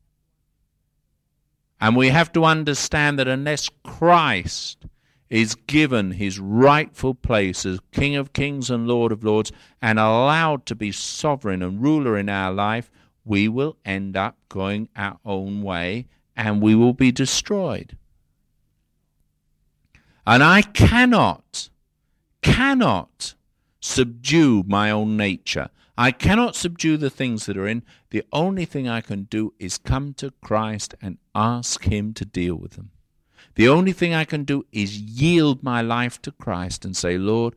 And we have to understand that unless Christ is given his rightful place as King of Kings and Lord of Lords and allowed to be sovereign and ruler in our life, we will end up going our own way and we will be destroyed. And I cannot, cannot subdue my own nature. I cannot subdue the things that are in. The only thing I can do is come to Christ and ask Him to deal with them. The only thing I can do is yield my life to Christ and say, Lord,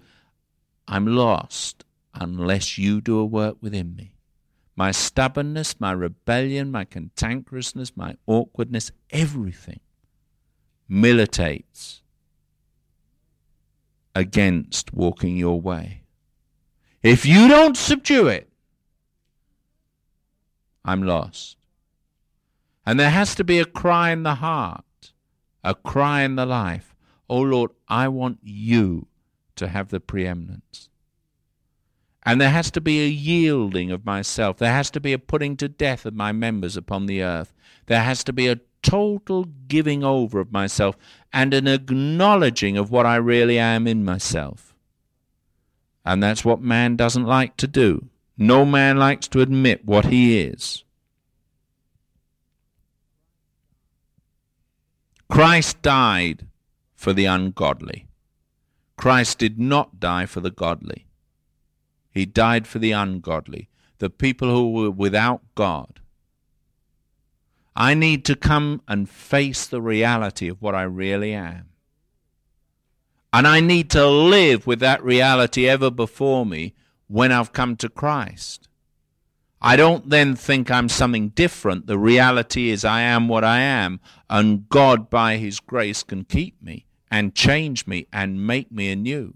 I'm lost unless you do a work within me. My stubbornness, my rebellion, my cantankerousness, my awkwardness, everything militates against walking your way. If you don't subdue it, I'm lost. And there has to be a cry in the heart, a cry in the life. Oh Lord, I want you to have the preeminence. And there has to be a yielding of myself. There has to be a putting to death of my members upon the earth. There has to be a total giving over of myself and an acknowledging of what I really am in myself. And that's what man doesn't like to do. No man likes to admit what he is. Christ died for the ungodly. Christ did not die for the godly. He died for the ungodly, the people who were without God. I need to come and face the reality of what I really am. And I need to live with that reality ever before me when I've come to Christ. I don't then think I'm something different. The reality is I am what I am, and God, by His grace, can keep me and change me and make me anew.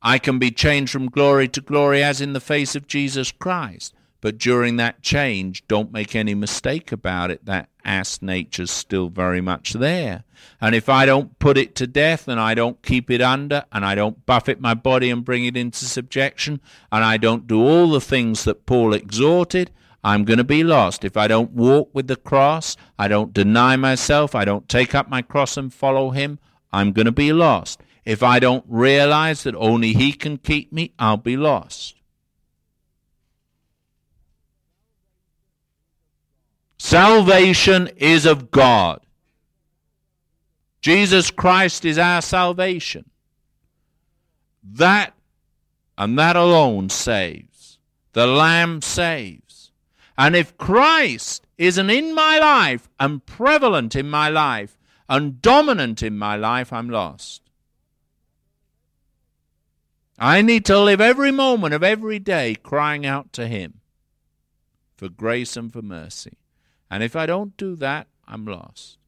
I can be changed from glory to glory as in the face of Jesus Christ. But during that change, don't make any mistake about it, that ass nature's still very much there. And if I don't put it to death and I don't keep it under and I don't buffet my body and bring it into subjection and I don't do all the things that Paul exhorted, I'm going to be lost. If I don't walk with the cross, I don't deny myself, I don't take up my cross and follow him, I'm going to be lost. If I don't realize that only he can keep me, I'll be lost. Salvation is of God. Jesus Christ is our salvation. That and that alone saves. The Lamb saves. And if Christ isn't in my life and prevalent in my life and dominant in my life, I'm lost. I need to live every moment of every day crying out to Him for grace and for mercy. And if I don't do that, I'm lost.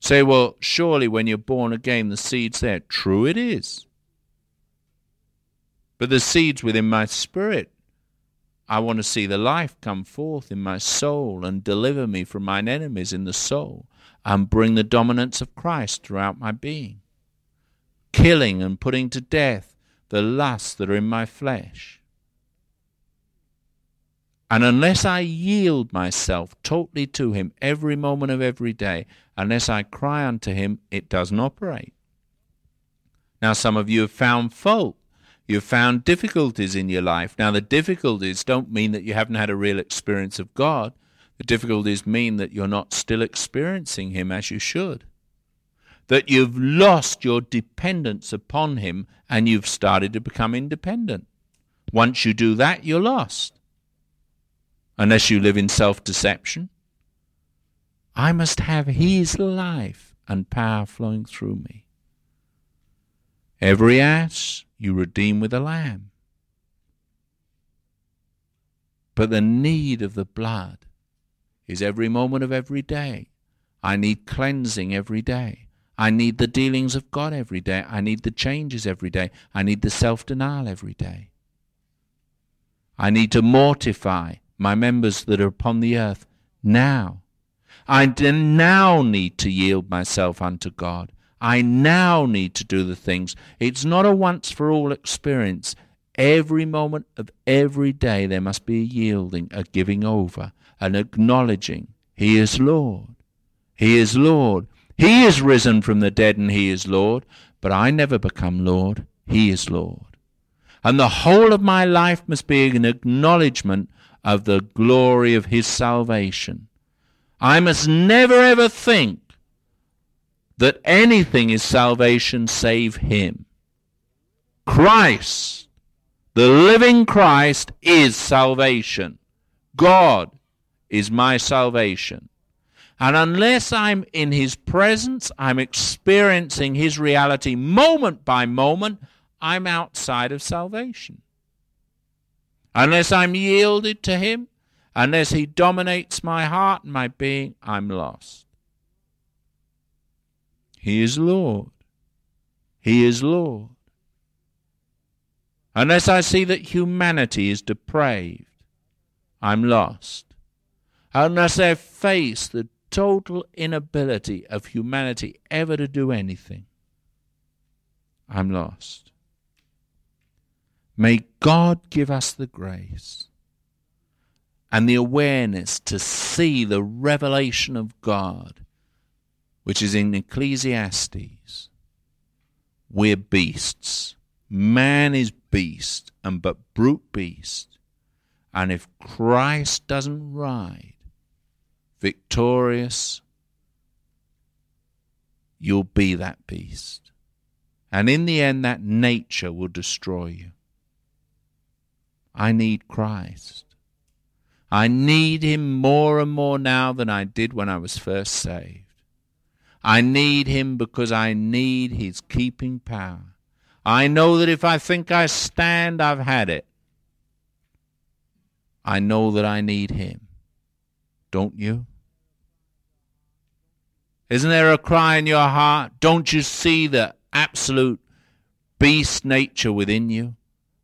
Say, well, surely when you're born again, the seed's there. True, it is. But the seed's within my spirit. I want to see the life come forth in my soul and deliver me from mine enemies in the soul and bring the dominance of Christ throughout my being, killing and putting to death the lusts that are in my flesh. And unless I yield myself totally to Him every moment of every day, unless I cry unto Him, it doesn't operate. Now, some of you have found fault. You've found difficulties in your life. Now, the difficulties don't mean that you haven't had a real experience of God. The difficulties mean that you're not still experiencing Him as you should. That you've lost your dependence upon Him and you've started to become independent. Once you do that, you're lost unless you live in self deception. I must have His life and power flowing through me. Every ass you redeem with a lamb. But the need of the blood is every moment of every day. I need cleansing every day. I need the dealings of God every day. I need the changes every day. I need the self denial every day. I need to mortify my members that are upon the earth now. I now need to yield myself unto God. I now need to do the things. It's not a once for all experience. Every moment of every day there must be a yielding, a giving over, an acknowledging He is Lord. He is Lord. He is risen from the dead and He is Lord. But I never become Lord. He is Lord. And the whole of my life must be an acknowledgement of the glory of his salvation. I must never ever think that anything is salvation save him. Christ, the living Christ, is salvation. God is my salvation. And unless I'm in his presence, I'm experiencing his reality moment by moment, I'm outside of salvation. Unless I'm yielded to him, unless he dominates my heart and my being, I'm lost. He is Lord. He is Lord. Unless I see that humanity is depraved, I'm lost. Unless I face the total inability of humanity ever to do anything, I'm lost. May God give us the grace and the awareness to see the revelation of God, which is in Ecclesiastes. We're beasts. Man is beast and but brute beast. And if Christ doesn't ride victorious, you'll be that beast. And in the end, that nature will destroy you. I need Christ. I need him more and more now than I did when I was first saved. I need him because I need his keeping power. I know that if I think I stand, I've had it. I know that I need him. Don't you? Isn't there a cry in your heart? Don't you see the absolute beast nature within you?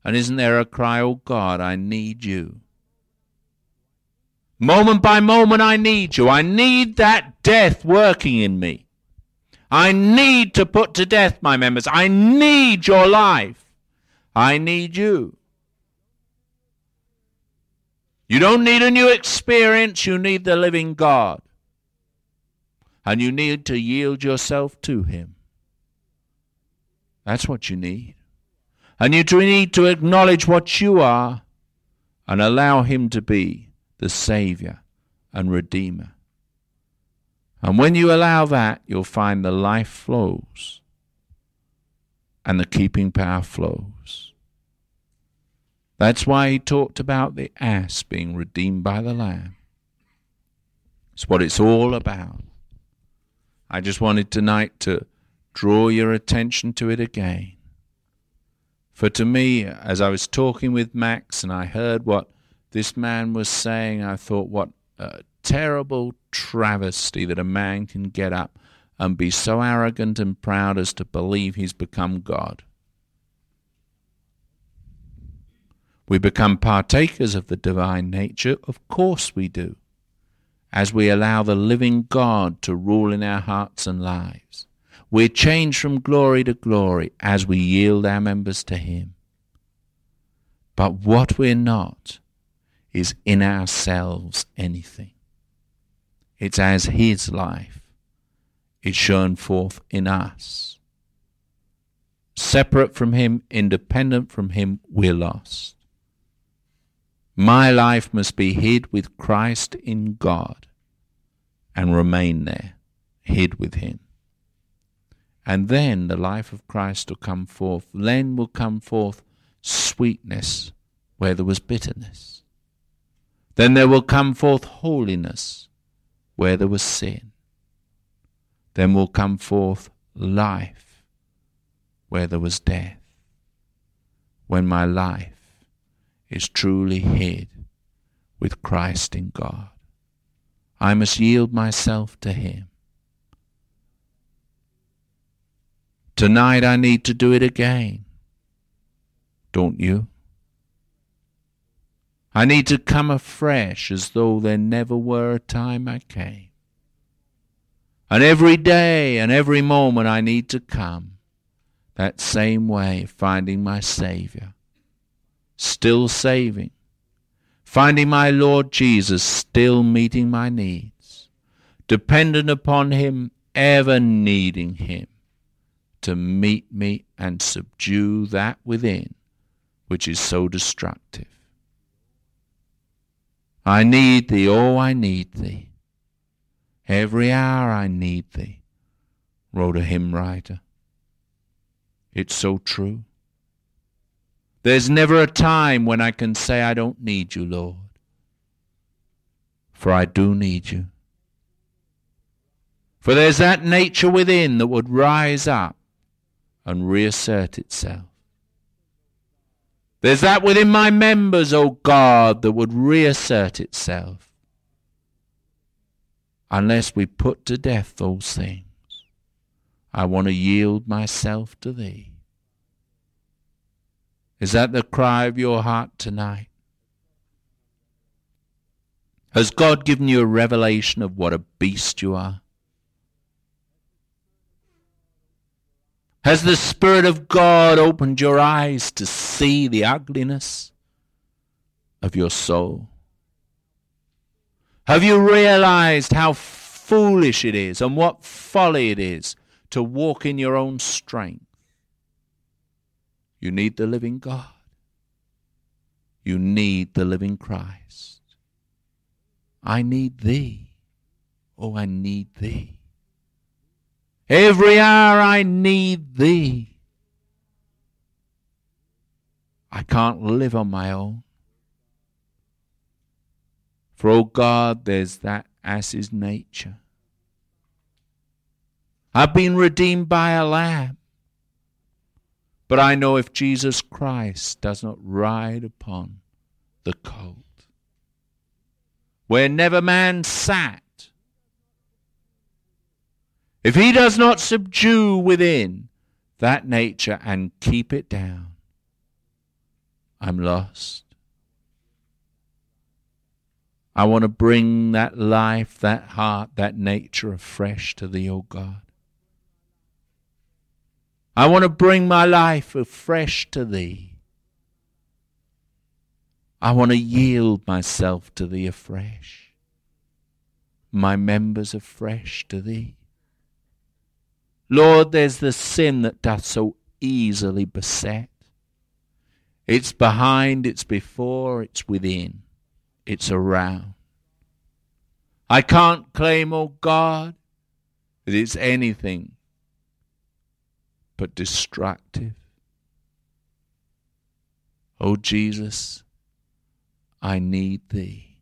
And isn't there a cry, oh God, I need you? Moment by moment, I need you. I need that death working in me. I need to put to death my members. I need your life. I need you. You don't need a new experience, you need the living God and you need to yield yourself to Him. That's what you need. And you need to acknowledge what you are and allow Him to be the Saviour and Redeemer. And when you allow that, you'll find the life flows and the keeping power flows. That's why he talked about the ass being redeemed by the Lamb. It's what it's all about. I just wanted tonight to draw your attention to it again. For to me, as I was talking with Max and I heard what this man was saying, I thought, what a terrible travesty that a man can get up and be so arrogant and proud as to believe he's become God. We become partakers of the divine nature, of course we do as we allow the living God to rule in our hearts and lives. We're changed from glory to glory as we yield our members to Him. But what we're not is in ourselves anything. It's as His life is shown forth in us. Separate from Him, independent from Him, we're lost. My life must be hid with Christ in God and remain there, hid with Him. And then the life of Christ will come forth. Then will come forth sweetness where there was bitterness. Then there will come forth holiness where there was sin. Then will come forth life where there was death. When my life is truly hid with Christ in God. I must yield myself to Him. Tonight I need to do it again. Don't you? I need to come afresh as though there never were a time I came. And every day and every moment I need to come that same way, finding my Saviour still saving, finding my Lord Jesus still meeting my needs, dependent upon Him, ever needing Him to meet me and subdue that within which is so destructive. I need thee, oh, I need thee. Every hour I need thee, wrote a hymn writer. It's so true. There's never a time when I can say, I don't need you, Lord. For I do need you. For there's that nature within that would rise up and reassert itself. There's that within my members, O oh God, that would reassert itself. Unless we put to death those things, I want to yield myself to Thee. Is that the cry of your heart tonight? Has God given you a revelation of what a beast you are? Has the Spirit of God opened your eyes to see the ugliness of your soul? Have you realized how foolish it is and what folly it is to walk in your own strength? You need the living God. You need the living Christ. I need thee. Oh, I need thee. Every hour I need thee. I can't live on my own. For, oh God, there's that ass's nature. I've been redeemed by a lamb. But I know if Jesus Christ does not ride upon the colt, where never man sat, if he does not subdue within that nature and keep it down, I'm lost. I want to bring that life, that heart, that nature afresh to thee, O God. I want to bring my life afresh to thee. I want to yield myself to thee afresh, my members afresh to thee. Lord, there's the sin that doth so easily beset. It's behind, it's before, it's within, it's around. I can't claim, O oh God, that it's anything but destructive. O oh Jesus, I need Thee.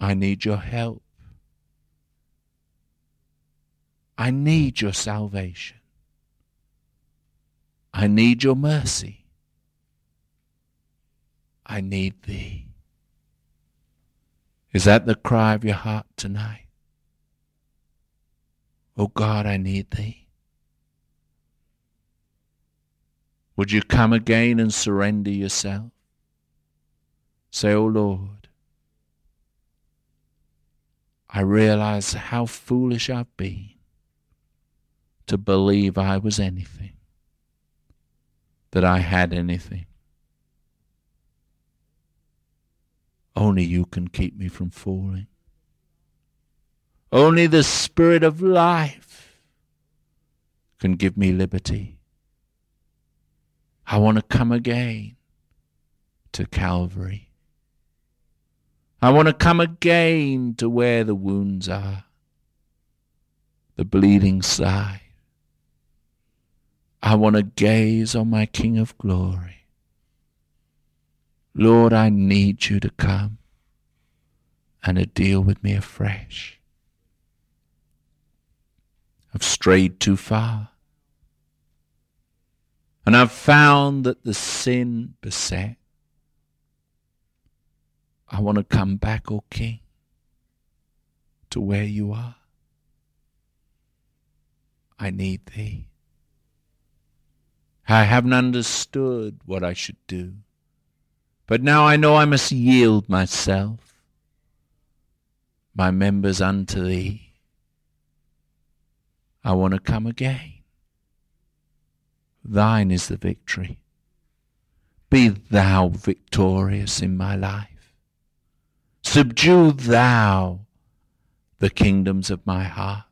I need your help. I need your salvation. I need your mercy. I need thee. Is that the cry of your heart tonight? Oh God, I need thee. Would you come again and surrender yourself? Say, Oh Lord, I realize how foolish I've been to believe I was anything, that I had anything. Only you can keep me from falling. Only the Spirit of life can give me liberty. I want to come again to Calvary. I want to come again to where the wounds are, the bleeding side. I want to gaze on my King of glory. Lord, I need you to come and to deal with me afresh. I've strayed too far. And I've found that the sin beset. I want to come back, O King, to where you are. I need thee. I haven't understood what I should do. But now I know I must yield myself, my members unto thee. I want to come again. Thine is the victory. Be thou victorious in my life. Subdue thou the kingdoms of my heart.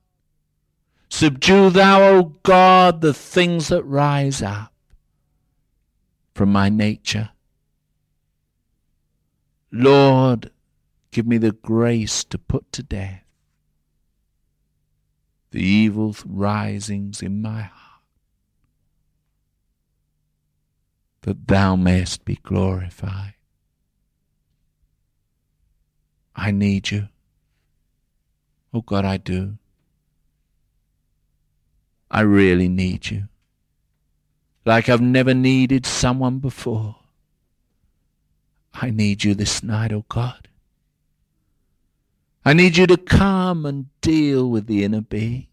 Subdue thou, O God, the things that rise up from my nature. Lord, give me the grace to put to death the evil risings in my heart, that thou mayest be glorified. I need you. Oh God, I do. I really need you. Like I've never needed someone before. I need you this night, oh God. I need you to come and deal with the inner being.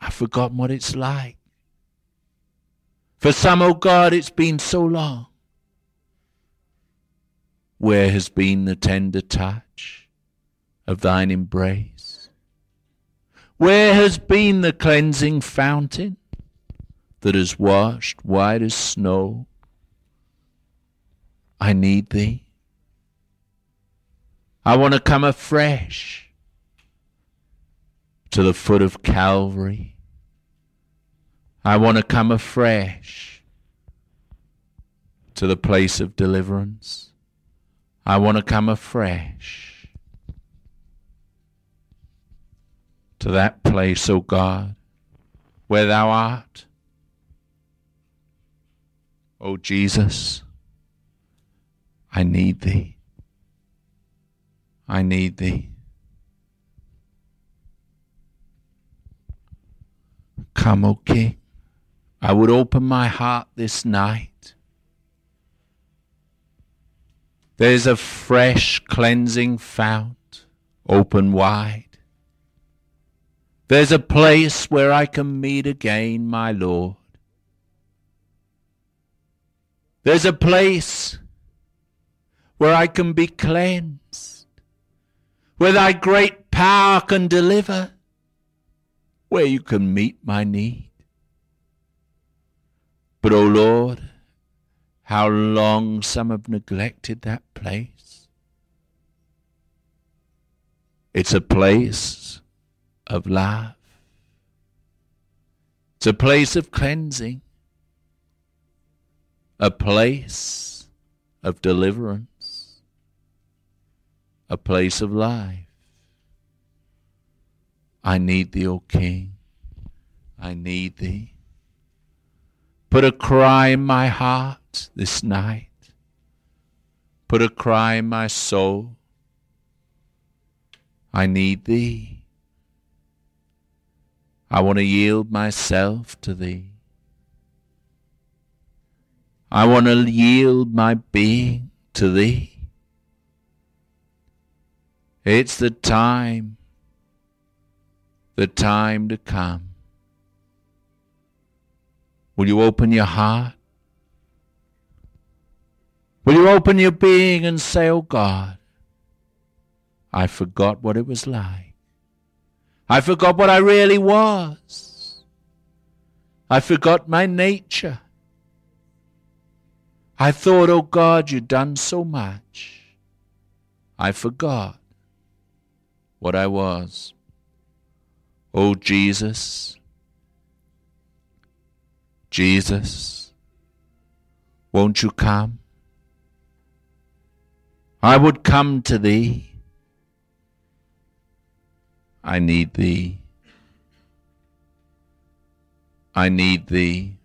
I've forgotten what it's like. For some, oh God, it's been so long. Where has been the tender touch of thine embrace? Where has been the cleansing fountain that has washed white as snow? I need thee. I want to come afresh to the foot of Calvary. I want to come afresh to the place of deliverance. I want to come afresh to that place, O God, where thou art. O Jesus, I need thee. I need thee. Come, O King. I would open my heart this night. There's a fresh cleansing fount open wide. There's a place where I can meet again, my Lord. There's a place where I can be cleansed, where thy great power can deliver, where you can meet my need. But, O oh Lord, how long some have neglected that place. It's a place of love. It's a place of cleansing, a place of deliverance, a place of life. I need thee, O King. I need thee. Put a cry in my heart this night. Put a cry in my soul. I need thee. I want to yield myself to thee. I want to yield my being to thee. It's the time, the time to come. Will you open your heart? Will you open your being and say, Oh God, I forgot what it was like. I forgot what I really was. I forgot my nature. I thought, oh God, you'd done so much. I forgot what I was. Oh Jesus, Jesus, won't you come? I would come to thee. I need thee. I need thee.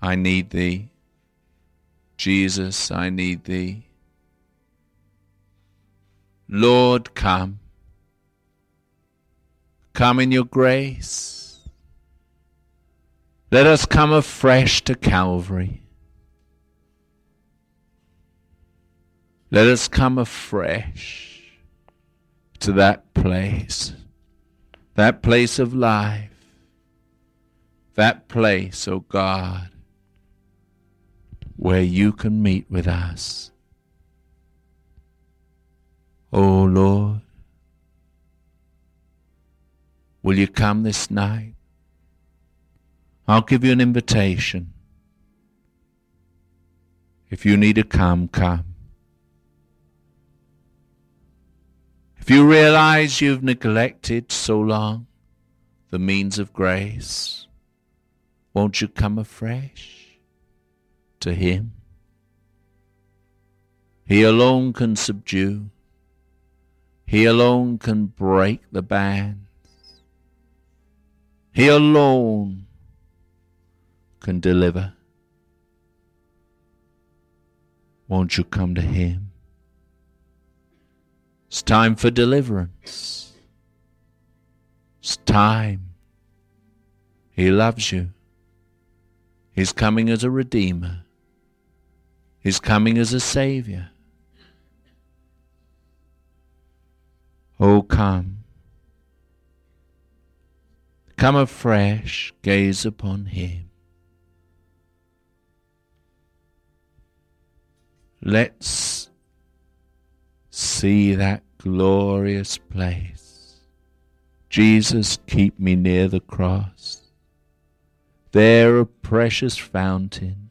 I need thee. Jesus, I need thee. Lord, come. Come in your grace. Let us come afresh to Calvary. Let us come afresh to that place, that place of life, that place, O oh God, where you can meet with us. O oh Lord, Will you come this night? I'll give you an invitation. If you need to come, come. If you realize you've neglected so long the means of grace, won't you come afresh to Him? He alone can subdue. He alone can break the bands. He alone can deliver. Won't you come to Him? It's time for deliverance. It's time. He loves you. He's coming as a Redeemer. He's coming as a Savior. Oh, come. Come afresh, gaze upon Him. Let's see that glorious place. Jesus, keep me near the cross. There a precious fountain,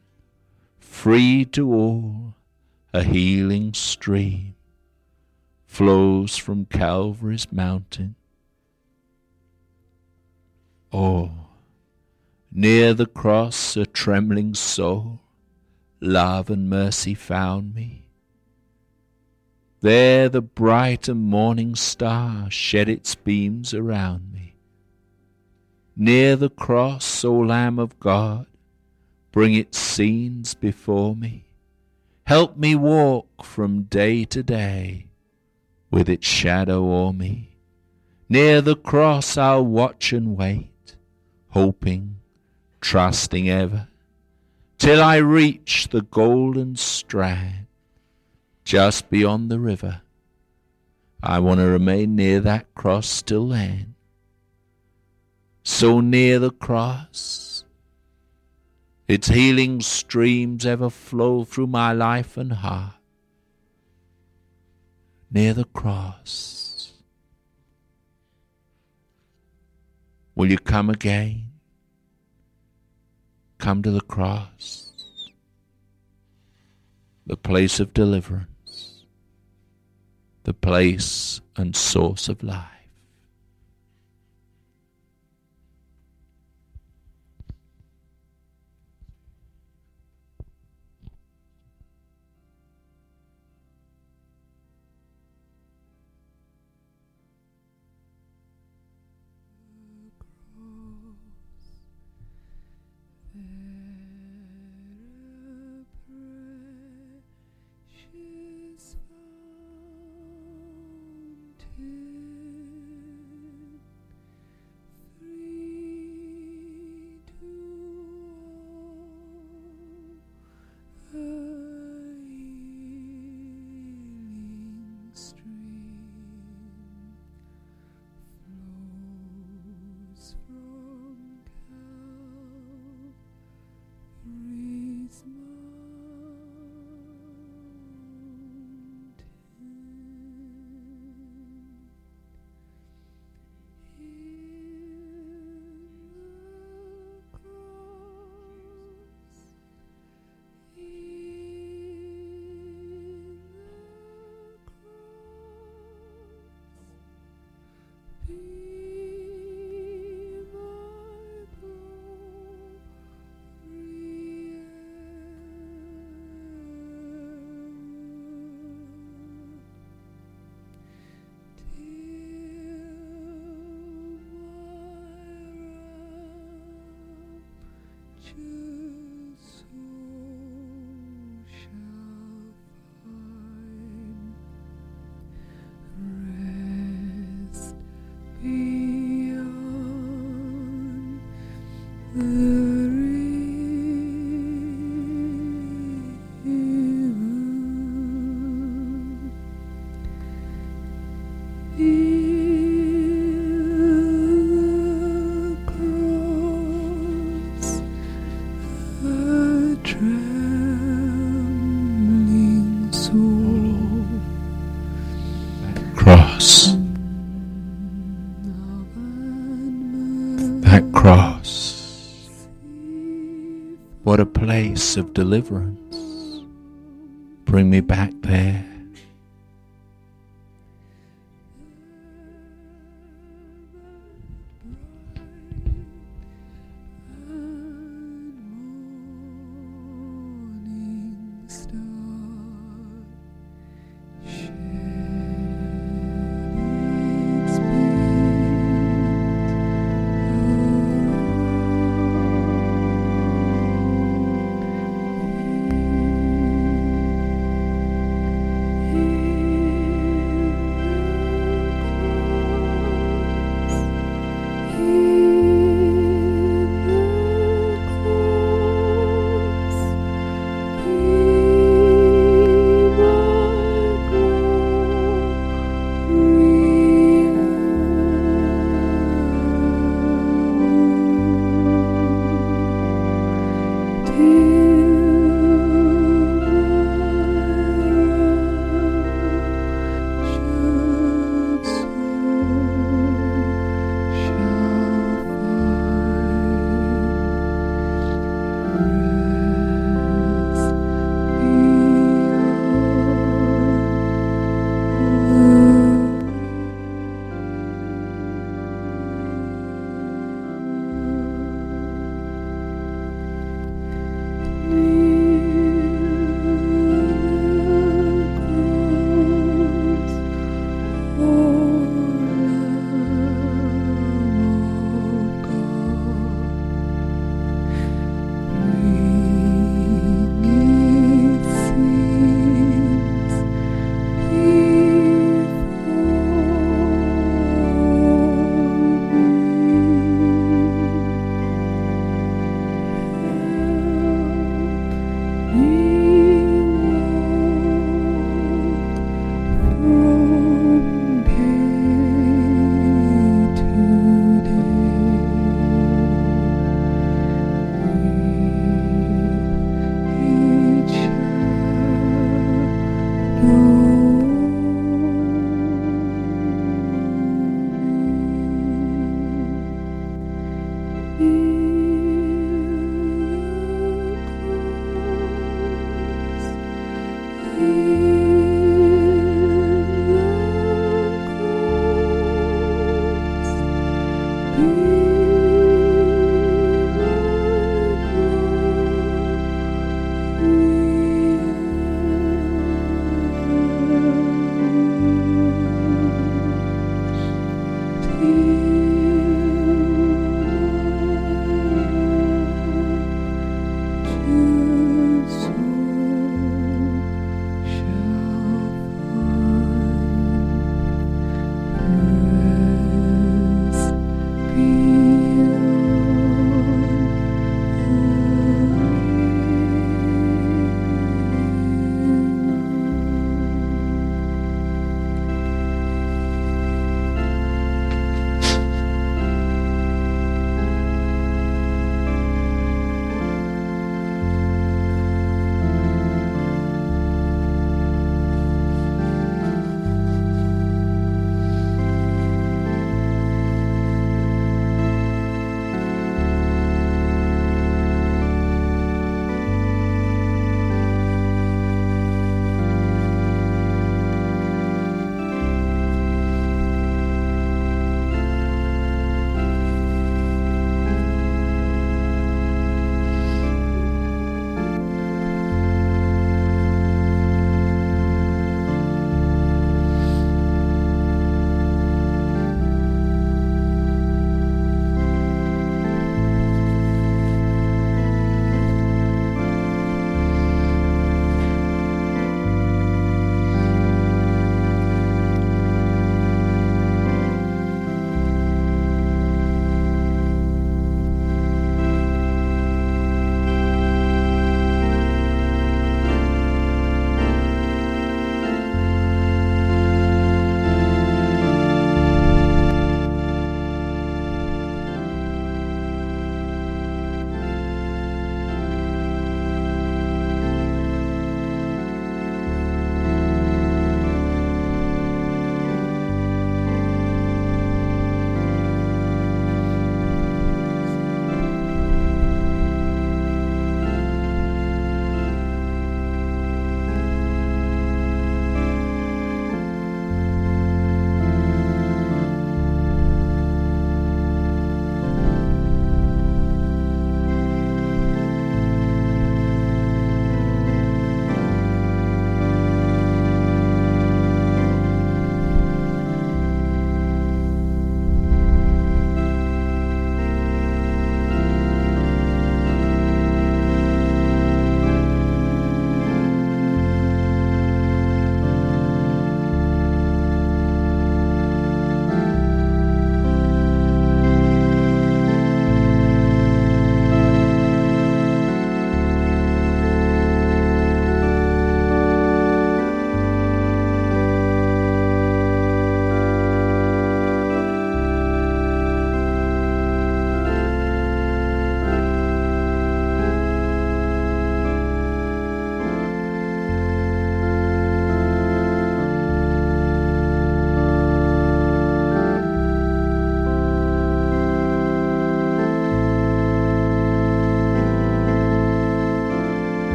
free to all, a healing stream flows from Calvary's mountain. Oh, near the cross a trembling soul love and mercy found me. There the bright and morning star shed its beams around me. Near the cross, O Lamb of God, bring its scenes before me. Help me walk from day to day with its shadow o'er me. Near the cross I'll watch and wait, hoping, trusting ever till I reach the golden strand just beyond the river. I want to remain near that cross till then. So near the cross, its healing streams ever flow through my life and heart. Near the cross, will you come again? come to the cross, the place of deliverance, the place and source of life. What place of deliverance. Bring me back there.